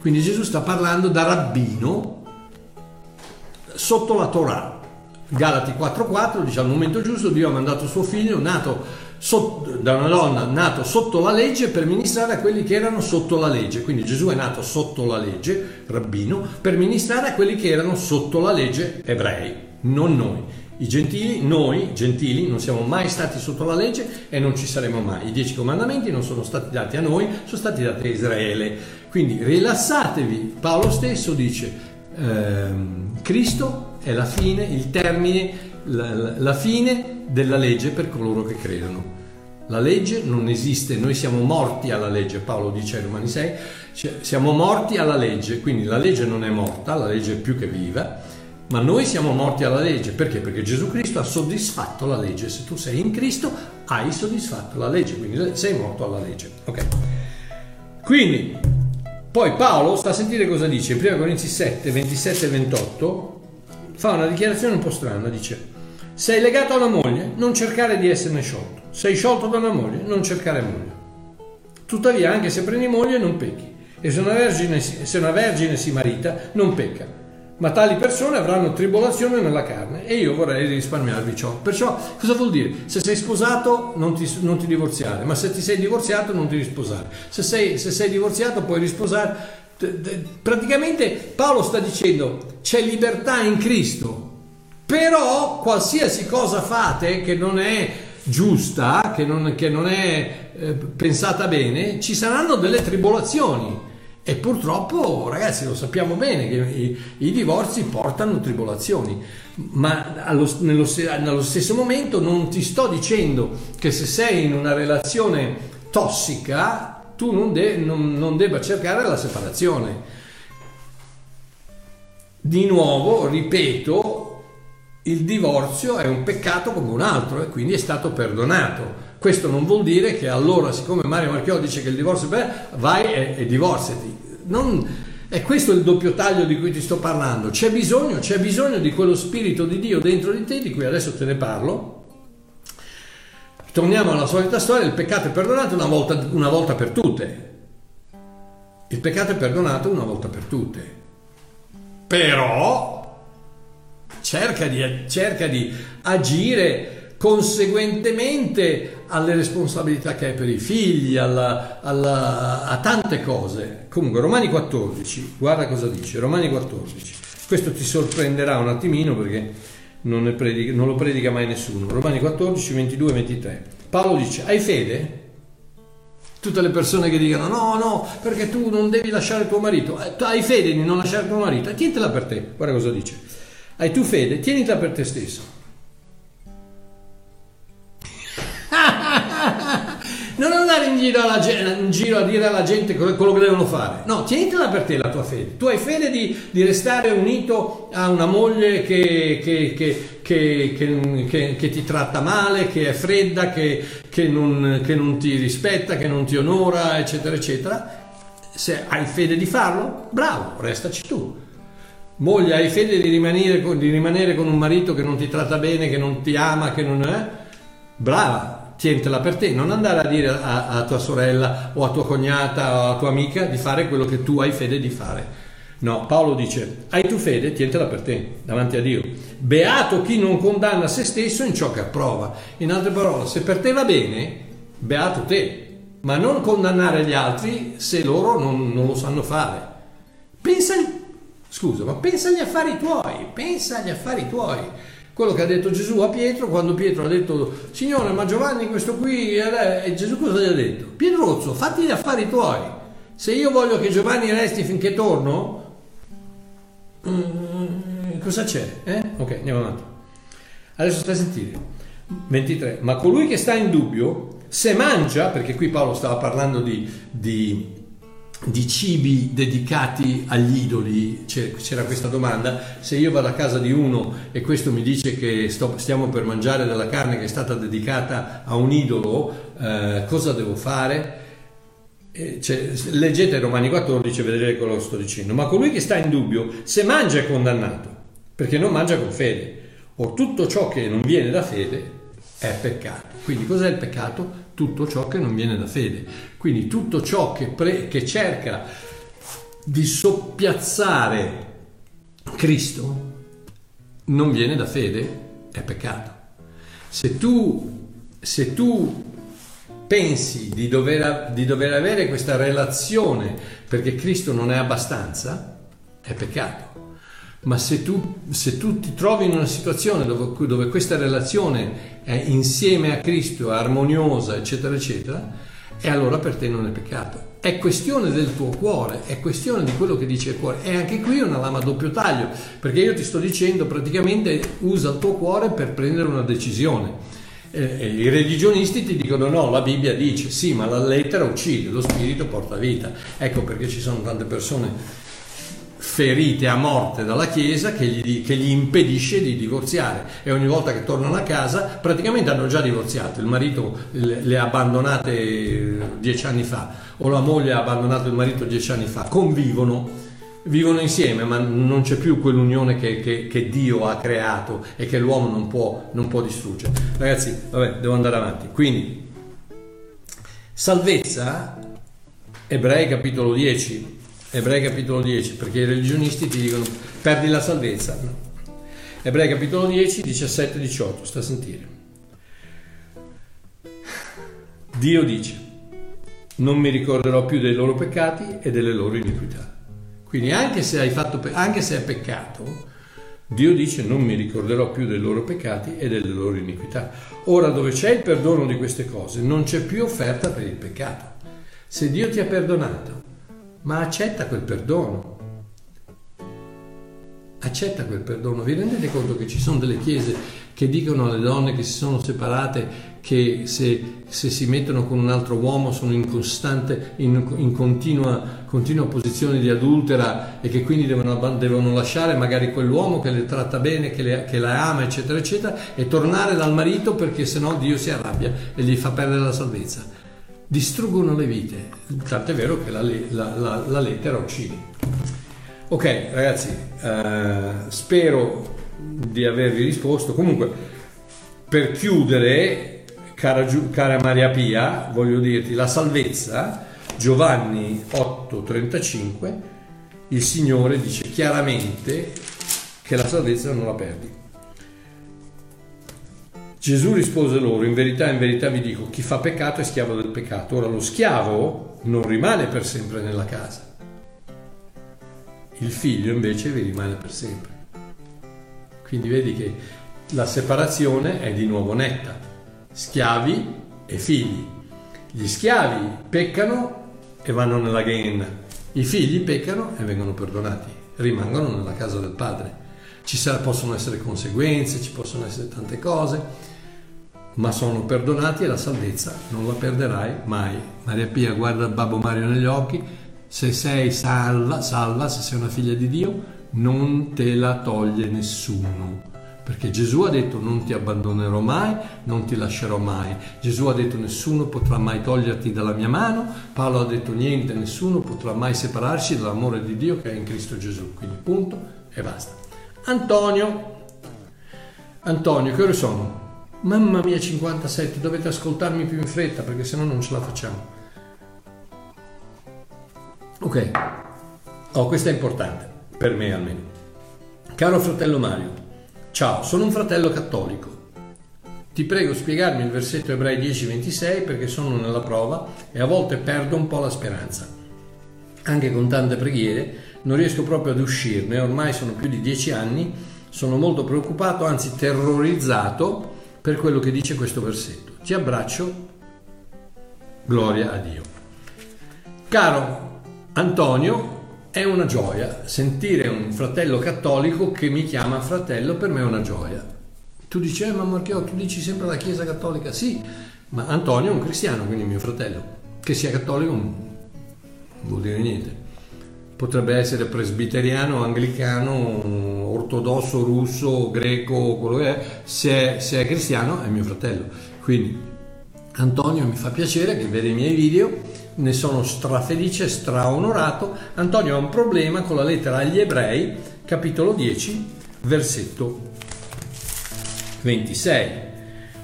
Quindi Gesù sta parlando da rabbino sotto la Torah. Galati 4:4 dice al momento giusto Dio ha mandato suo figlio nato da una donna nato sotto la legge per ministrare a quelli che erano sotto la legge. Quindi Gesù è nato sotto la legge, rabbino, per ministrare a quelli che erano sotto la legge ebrei, non noi. I gentili, noi gentili, non siamo mai stati sotto la legge e non ci saremo mai. I dieci comandamenti non sono stati dati a noi, sono stati dati a Israele. Quindi rilassatevi. Paolo stesso dice, ehm, Cristo è la fine, il termine, la, la fine della legge per coloro che credono. La legge non esiste, noi siamo morti alla legge, Paolo dice ai Romani 6, cioè, siamo morti alla legge, quindi la legge non è morta, la legge è più che viva ma noi siamo morti alla legge, perché? Perché Gesù Cristo ha soddisfatto la legge. Se tu sei in Cristo, hai soddisfatto la legge, quindi sei morto alla legge. Ok. Quindi, poi Paolo sta a sentire cosa dice. In 1 Corinzi 7, 27 e 28 fa una dichiarazione un po' strana, dice sei legato a una moglie, non cercare di esserne sciolto. Sei sciolto da una moglie, non cercare moglie. Tuttavia, anche se prendi moglie, non pecchi. E se una vergine, se una vergine si marita, non pecca ma tali persone avranno tribolazione nella carne e io vorrei risparmiarvi ciò. Perciò cosa vuol dire? Se sei sposato non ti, non ti divorziare, ma se ti sei divorziato non ti risposare. Se sei, se sei divorziato puoi risposare. Praticamente Paolo sta dicendo c'è libertà in Cristo, però qualsiasi cosa fate che non è giusta, che non, che non è eh, pensata bene, ci saranno delle tribolazioni. E purtroppo, ragazzi, lo sappiamo bene che i, i divorzi portano tribolazioni, ma allo, nello, nello, stesso momento non ti sto dicendo che se sei in una relazione tossica tu non, de, non, non debba cercare la separazione. Di nuovo, ripeto, il divorzio è un peccato come un altro e quindi è stato perdonato. Questo non vuol dire che allora, siccome Mario Marchiò dice che il divorzio è bello, vai e, e divorziati. Non, è questo il doppio taglio di cui ti sto parlando. C'è bisogno, c'è bisogno di quello spirito di Dio dentro di te, di cui adesso te ne parlo. Torniamo alla solita storia, il peccato è perdonato una volta, una volta per tutte. Il peccato è perdonato una volta per tutte. Però cerca di, cerca di agire conseguentemente alle responsabilità che hai per i figli, alla, alla, a tante cose. Comunque, Romani 14, guarda cosa dice, Romani 14. Questo ti sorprenderà un attimino perché non, predica, non lo predica mai nessuno. Romani 14, 22 23. Paolo dice, hai fede? Tutte le persone che dicono no, no, perché tu non devi lasciare tuo marito, eh, hai fede di non lasciare tuo marito, tientela per te, guarda cosa dice. Hai tu fede, tienitela per te stesso non andare in giro, alla, in giro, a dire alla gente quello che devono fare. No, tienitela per te la tua fede. Tu hai fede di, di restare unito a una moglie che, che, che, che, ti tratta male, che è fredda, non, che non ti rispetta, che non ti onora, eccetera, eccetera. Se hai fede di farlo, bravo, restaci tu. Moglie, hai fede di rimanere, di rimanere con un marito che non ti tratta bene, che non ti ama, che non è? Brava, tientela per te, non andare a dire a, a, tua sorella o a tua cognata o a tua amica di fare quello che tu hai fede di fare. No, Paolo dice, hai tu fede, tientela per te, davanti a Dio. Beato chi non condanna se stesso in ciò che approva. In altre parole, se per te va bene, beato te, ma non condannare gli altri se loro non, non lo sanno fare. Pensa, scusa, ma pensa agli affari tuoi, pensa agli affari tuoi quello che ha detto Gesù a Pietro quando Pietro ha detto Signore ma Giovanni questo qui e Gesù cosa gli ha detto? Piedrozzo fatti gli affari tuoi se io voglio che Giovanni resti finché torno mm, cosa c'è? Eh? ok andiamo avanti adesso stai a sentire 23 ma colui che sta in dubbio se mangia perché qui Paolo stava parlando di, di di cibi dedicati agli idoli, c'era questa domanda, se io vado a casa di uno e questo mi dice che sto, stiamo per mangiare della carne che è stata dedicata a un idolo, eh, cosa devo fare? Cioè, leggete Romani 14 e vedrete quello che sto dicendo, ma colui che sta in dubbio, se mangia è condannato, perché non mangia con fede, o tutto ciò che non viene da fede è peccato. Quindi cos'è il peccato? Tutto ciò che non viene da fede. Quindi tutto ciò che, pre- che cerca di soppiazzare Cristo non viene da fede, è peccato. Se tu se tu pensi di dover, di dover avere questa relazione perché Cristo non è abbastanza, è peccato. Ma se tu, se tu, ti trovi in una situazione dove, dove, questa relazione è insieme a Cristo, è armoniosa, eccetera, eccetera, e allora per te non è peccato. È questione del tuo cuore, è questione di quello che dice il cuore. E anche qui è una lama a doppio taglio, perché io ti sto dicendo praticamente usa il tuo cuore per prendere una decisione. Eh, I religionisti ti dicono no, la Bibbia dice sì, ma la lettera uccide, lo spirito porta vita. Ecco perché ci sono tante persone ferite a morte dalla Chiesa che gli, che gli, impedisce di divorziare e ogni volta che tornano a casa praticamente hanno già divorziato, il marito le, ha abbandonate eh, dieci anni fa o la moglie ha abbandonato il marito dieci anni fa, convivono, vivono insieme ma non c'è più quell'unione che, che, che Dio ha creato e che l'uomo non può, non può distruggere. Ragazzi, vabbè, devo andare avanti. Quindi, salvezza, Ebrei capitolo 10, Ebrei capitolo 10, perché i religionisti ti dicono perdi la salvezza. No. Ebrei capitolo 10, 17 18, sta a sentire. Dio dice, non mi ricorderò più dei loro peccati e delle loro iniquità. Quindi anche se hai fatto, anche se è peccato, Dio dice non mi ricorderò più dei loro peccati e delle loro iniquità. Ora dove c'è il perdono di queste cose non c'è più offerta per il peccato. Se Dio ti ha perdonato, ma accetta quel perdono. Accetta quel perdono. Vi rendete conto che ci sono delle chiese che dicono alle donne che si sono separate che se, se si mettono con un altro uomo sono in costante, in, in continua, continua, posizione di adultera e che quindi devono, devono, lasciare magari quell'uomo che le tratta bene, che, le, che la ama, eccetera, eccetera, e tornare dal marito perché sennò Dio si arrabbia e gli fa perdere la salvezza distruggono le vite, tant'è vero che la, la, la, la lettera uccide. Ok ragazzi, eh, spero di avervi risposto. Comunque, per chiudere, cara, cara Maria Pia, voglio dirti la salvezza, Giovanni 8:35, il Signore dice chiaramente che la salvezza non la perdi. Gesù rispose loro, in verità, in verità vi dico, chi fa peccato è schiavo del peccato. Ora lo schiavo non rimane per sempre nella casa. Il figlio invece vi rimane per sempre. Quindi vedi che la separazione è di nuovo netta. Schiavi e figli. Gli schiavi peccano e vanno nella Gehenna. I figli peccano e vengono perdonati, rimangono nella casa del padre. Ci possono essere conseguenze, ci possono essere tante cose, ma sono perdonati e la salvezza non la perderai mai. Maria Pia guarda il babbo Mario negli occhi, se sei salva, salva, se sei una figlia di Dio, non te la toglie nessuno. Perché Gesù ha detto non ti abbandonerò mai, non ti lascerò mai. Gesù ha detto nessuno potrà mai toglierti dalla mia mano. Paolo ha detto niente, nessuno potrà mai separarci dall'amore di Dio che è in Cristo Gesù. Quindi punto e basta. Antonio. Antonio, che ore sono? Mamma mia 57, dovete ascoltarmi più in fretta perché sennò non ce la facciamo. Ok, oh, questo è importante, per me almeno. Caro fratello Mario, ciao, sono un fratello cattolico. Ti prego spiegarmi il versetto Ebrei 10:26 perché sono nella prova e a volte perdo un po' la speranza. Anche con tante preghiere non riesco proprio ad uscirne, ormai sono più di dieci anni, sono molto preoccupato, anzi terrorizzato per quello che dice questo versetto. Ti abbraccio, gloria a Dio. Caro Antonio, è una gioia sentire un fratello cattolico che mi chiama fratello, per me è una gioia. Tu dici, eh, ma Marchio, tu dici sempre la Chiesa cattolica? Sì, ma Antonio è un cristiano, quindi mio fratello. Che sia cattolico non vuol dire niente potrebbe essere presbiteriano, anglicano, ortodosso, russo, greco, quello che è, se è, se è cristiano è mio fratello. Quindi Antonio mi fa piacere che vede i miei video, ne sono strafelice, straonorato. Antonio ha un problema con la lettera agli ebrei, capitolo 10, versetto 26.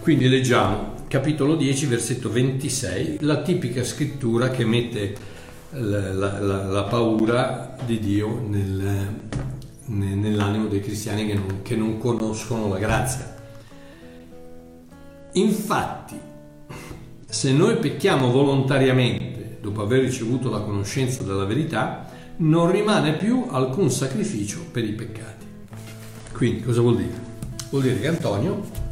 Quindi leggiamo capitolo 10, versetto 26, la tipica scrittura che mette la, la, la paura di Dio nel, nell'animo dei cristiani che non, che non conoscono la grazia. Infatti, se noi pecchiamo volontariamente dopo aver ricevuto la conoscenza della verità, non rimane più alcun sacrificio per i peccati. Quindi cosa vuol dire? Vuol dire che Antonio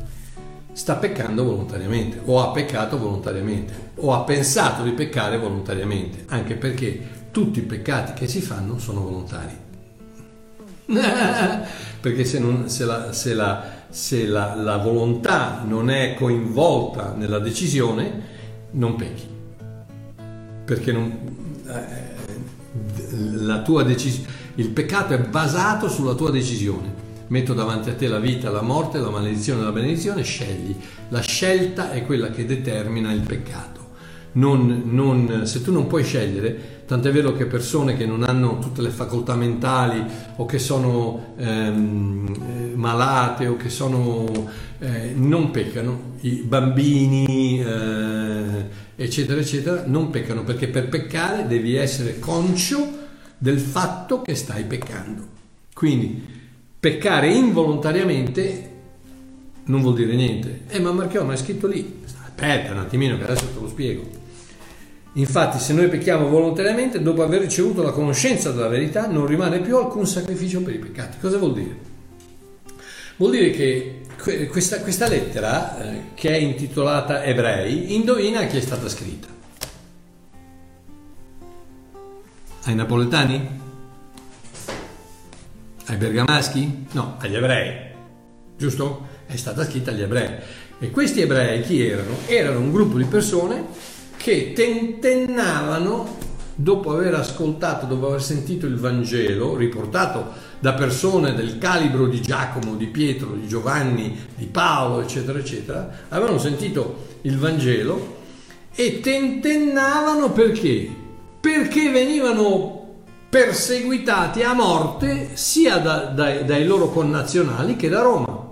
sta peccando volontariamente o ha peccato volontariamente o ha pensato di peccare volontariamente, anche perché tutti i peccati che si fanno sono volontari. perché se, non, se, la, se, la, se la, la, volontà non è coinvolta nella decisione, non pecchi. Perché non, eh, decisione, il peccato è basato sulla tua decisione. Metto davanti a te la vita, la morte, la maledizione la benedizione, scegli. La scelta è quella che determina il peccato. Non, non, se tu non puoi scegliere, Tant'è vero che persone che non hanno tutte le facoltà mentali o che sono ehm, eh, malate o che sono, eh, non peccano, i bambini eh, eccetera eccetera non peccano perché per peccare devi essere conscio del fatto che stai peccando. Quindi peccare involontariamente non vuol dire niente. Eh ma Marchio ma è scritto lì. Aspetta un attimino che adesso te lo spiego. Infatti, se noi pecchiamo volontariamente, dopo aver ricevuto la conoscenza della verità, non rimane più alcun sacrificio per i peccati. Cosa vuol dire? Vuol dire che questa, questa lettera, eh, che è intitolata Ebrei, indovina a chi è stata scritta. Ai napoletani? Ai bergamaschi? No, agli ebrei. Giusto? È stata scritta agli ebrei. E questi ebrei chi erano? Erano un gruppo di persone che tentennavano, dopo aver ascoltato, dopo aver sentito il Vangelo, riportato da persone del calibro di Giacomo, di Pietro, di Giovanni, di Paolo, eccetera, eccetera, avevano sentito il Vangelo e tentennavano perché? Perché venivano perseguitati a morte sia da, dai, dai loro connazionali che da Roma.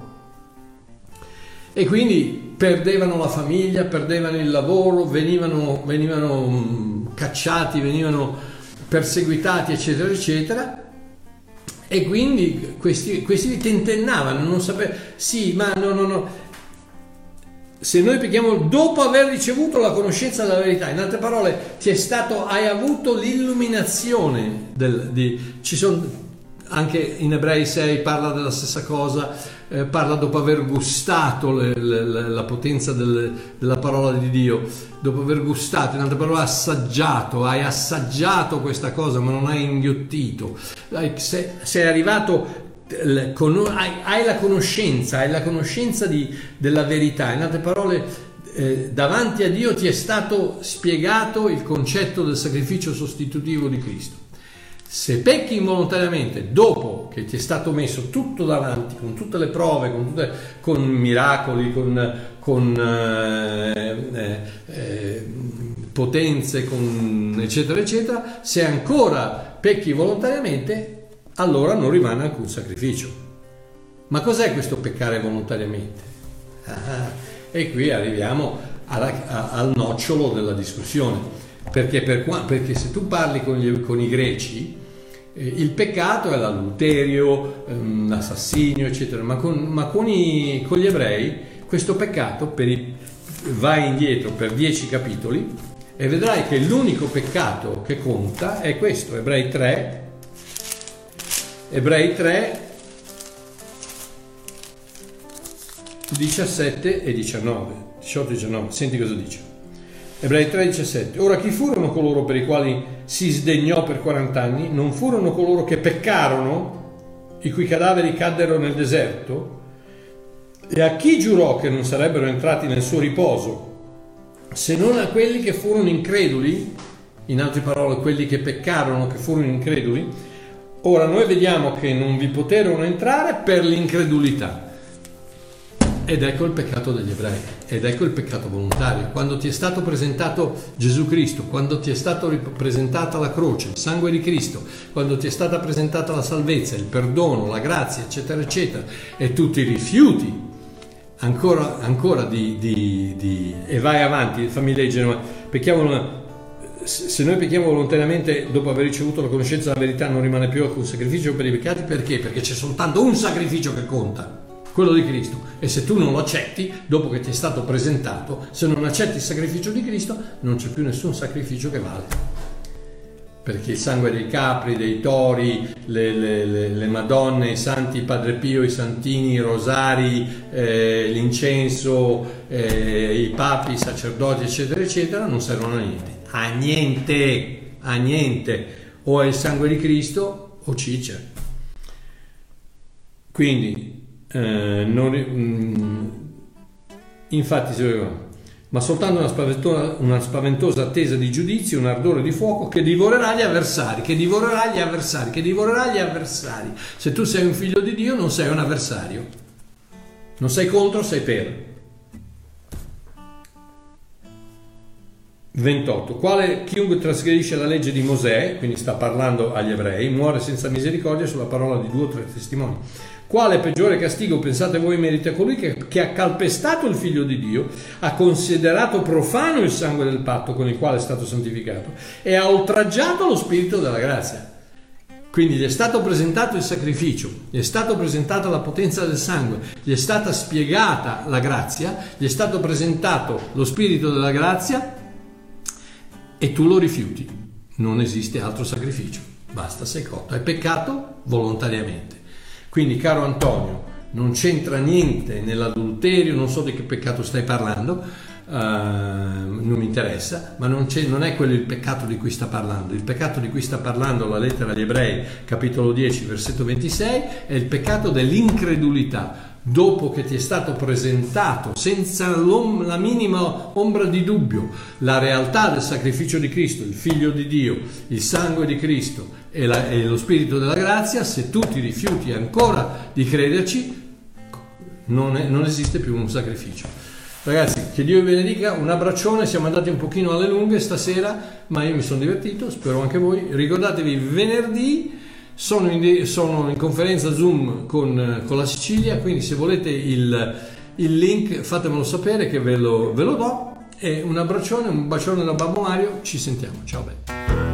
E quindi perdevano la famiglia, perdevano il lavoro, venivano, venivano mm, cacciati, venivano perseguitati, eccetera, eccetera. E quindi questi, questi tentennavano, non sapevano, sì, ma no, no, no. Se noi preghiamo dopo aver ricevuto la conoscenza della verità, in altre parole, ti è stato, hai avuto l'illuminazione del, di, ci sono anche in Ebrei 6 parla della stessa cosa, eh, parla dopo aver gustato le, le, la potenza del, della parola di Dio, dopo aver gustato, in altre parole assaggiato, hai assaggiato questa cosa ma non hai inghiottito, sei, sei arrivato hai, la conoscenza, hai la conoscenza di, della verità, in altre parole eh, davanti a Dio ti è stato spiegato il concetto del sacrificio sostitutivo di Cristo. Se pecchi involontariamente dopo che ti è stato messo tutto davanti, con tutte le prove, con, tutte, con miracoli, con, con eh, eh, potenze, con eccetera, eccetera, se ancora pecchi volontariamente, allora non rimane alcun sacrificio. Ma cos'è questo peccare volontariamente? Ah, e qui arriviamo alla, a, al nocciolo della discussione. Perché, per, perché se tu parli con, gli, con i greci, eh, il peccato è l'adulterio, ehm, l'assassinio, eccetera, ma con, ma con, i, con gli ebrei questo peccato i, va indietro per dieci capitoli e vedrai che l'unico peccato che conta è questo, Ebrei 3, Ebrei 3, 17 e 19, 18 e 19, senti cosa dice. Ebrei 3:17. Ora chi furono coloro per i quali si sdegnò per 40 anni? Non furono coloro che peccarono, i cui cadaveri caddero nel deserto? E a chi giurò che non sarebbero entrati nel suo riposo? Se non a quelli che furono increduli, in altre parole quelli che peccarono, che furono increduli, ora noi vediamo che non vi poterono entrare per l'incredulità. Ed ecco il peccato degli ebrei, ed ecco il peccato volontario. Quando ti è stato presentato Gesù Cristo, quando ti è stata presentata la croce, il sangue di Cristo, quando ti è stata presentata la salvezza, il perdono, la grazia, eccetera, eccetera, e tu ti rifiuti ancora, ancora di, di, di, e vai avanti, fammi leggere, pecchiamo se noi pecchiamo volontariamente dopo aver ricevuto la conoscenza della verità non rimane più alcun sacrificio per i peccati perché? Perché c'è soltanto un sacrificio che conta quello di Cristo. E se tu non lo accetti, dopo che ti è stato presentato, se non accetti il sacrificio di Cristo, non c'è più nessun sacrificio che vale perché il sangue dei capri, dei tori, le, le, le, le Madonne, i santi Padre Pio, i santini, i rosari, eh, l'incenso, eh, i papi, i sacerdoti, eccetera, eccetera, non servono a niente. A niente, a niente. O è il sangue di Cristo o ciccia. Quindi, eh, non, mm, infatti, ma soltanto una spaventosa, una spaventosa, attesa di giudizio, un ardore di fuoco che divorerà gli avversari, che divorerà gli avversari, che divorerà gli avversari. Se tu sei un figlio di Dio non sei un avversario, non sei contro, sei per. 28. Quale chiunque trasgredisce la legge di Mosè, quindi sta parlando agli ebrei, muore senza misericordia sulla parola di due o tre testimoni. Quale peggiore castigo, pensate voi, merita colui che, che, ha calpestato il figlio di Dio, ha considerato profano il sangue del patto con il quale è stato santificato e ha oltraggiato lo spirito della grazia? Quindi gli è stato presentato il sacrificio, gli è stato presentata la potenza del sangue, gli è stata spiegata la grazia, gli è stato presentato lo spirito della grazia e tu lo rifiuti. Non esiste altro sacrificio, basta, sei cotto. Hai peccato volontariamente. Quindi, caro Antonio, non c'entra niente nell'adulterio, non so di che peccato stai parlando, uh, non mi interessa, ma non, non, è quello il peccato di cui sta parlando. Il peccato di cui sta parlando la lettera agli ebrei, capitolo 10, versetto 26, è il peccato dell'incredulità dopo che ti è stato presentato senza la minima ombra di dubbio la realtà del sacrificio di Cristo, il figlio di Dio, il sangue di Cristo e, la, e lo spirito della grazia, se tu ti rifiuti ancora di crederci, non, è, non esiste più un sacrificio. Ragazzi, che Dio vi benedica, un abbraccione, siamo andati un pochino alle lunghe stasera, ma io mi sono divertito, spero anche voi. Ricordatevi venerdì sono in, sono in conferenza Zoom con, con, la Sicilia, quindi se volete il, il link fatemelo sapere che ve lo, ve lo do. E un abbraccione, un bacione da Babbo Mario, ci sentiamo. Ciao bello.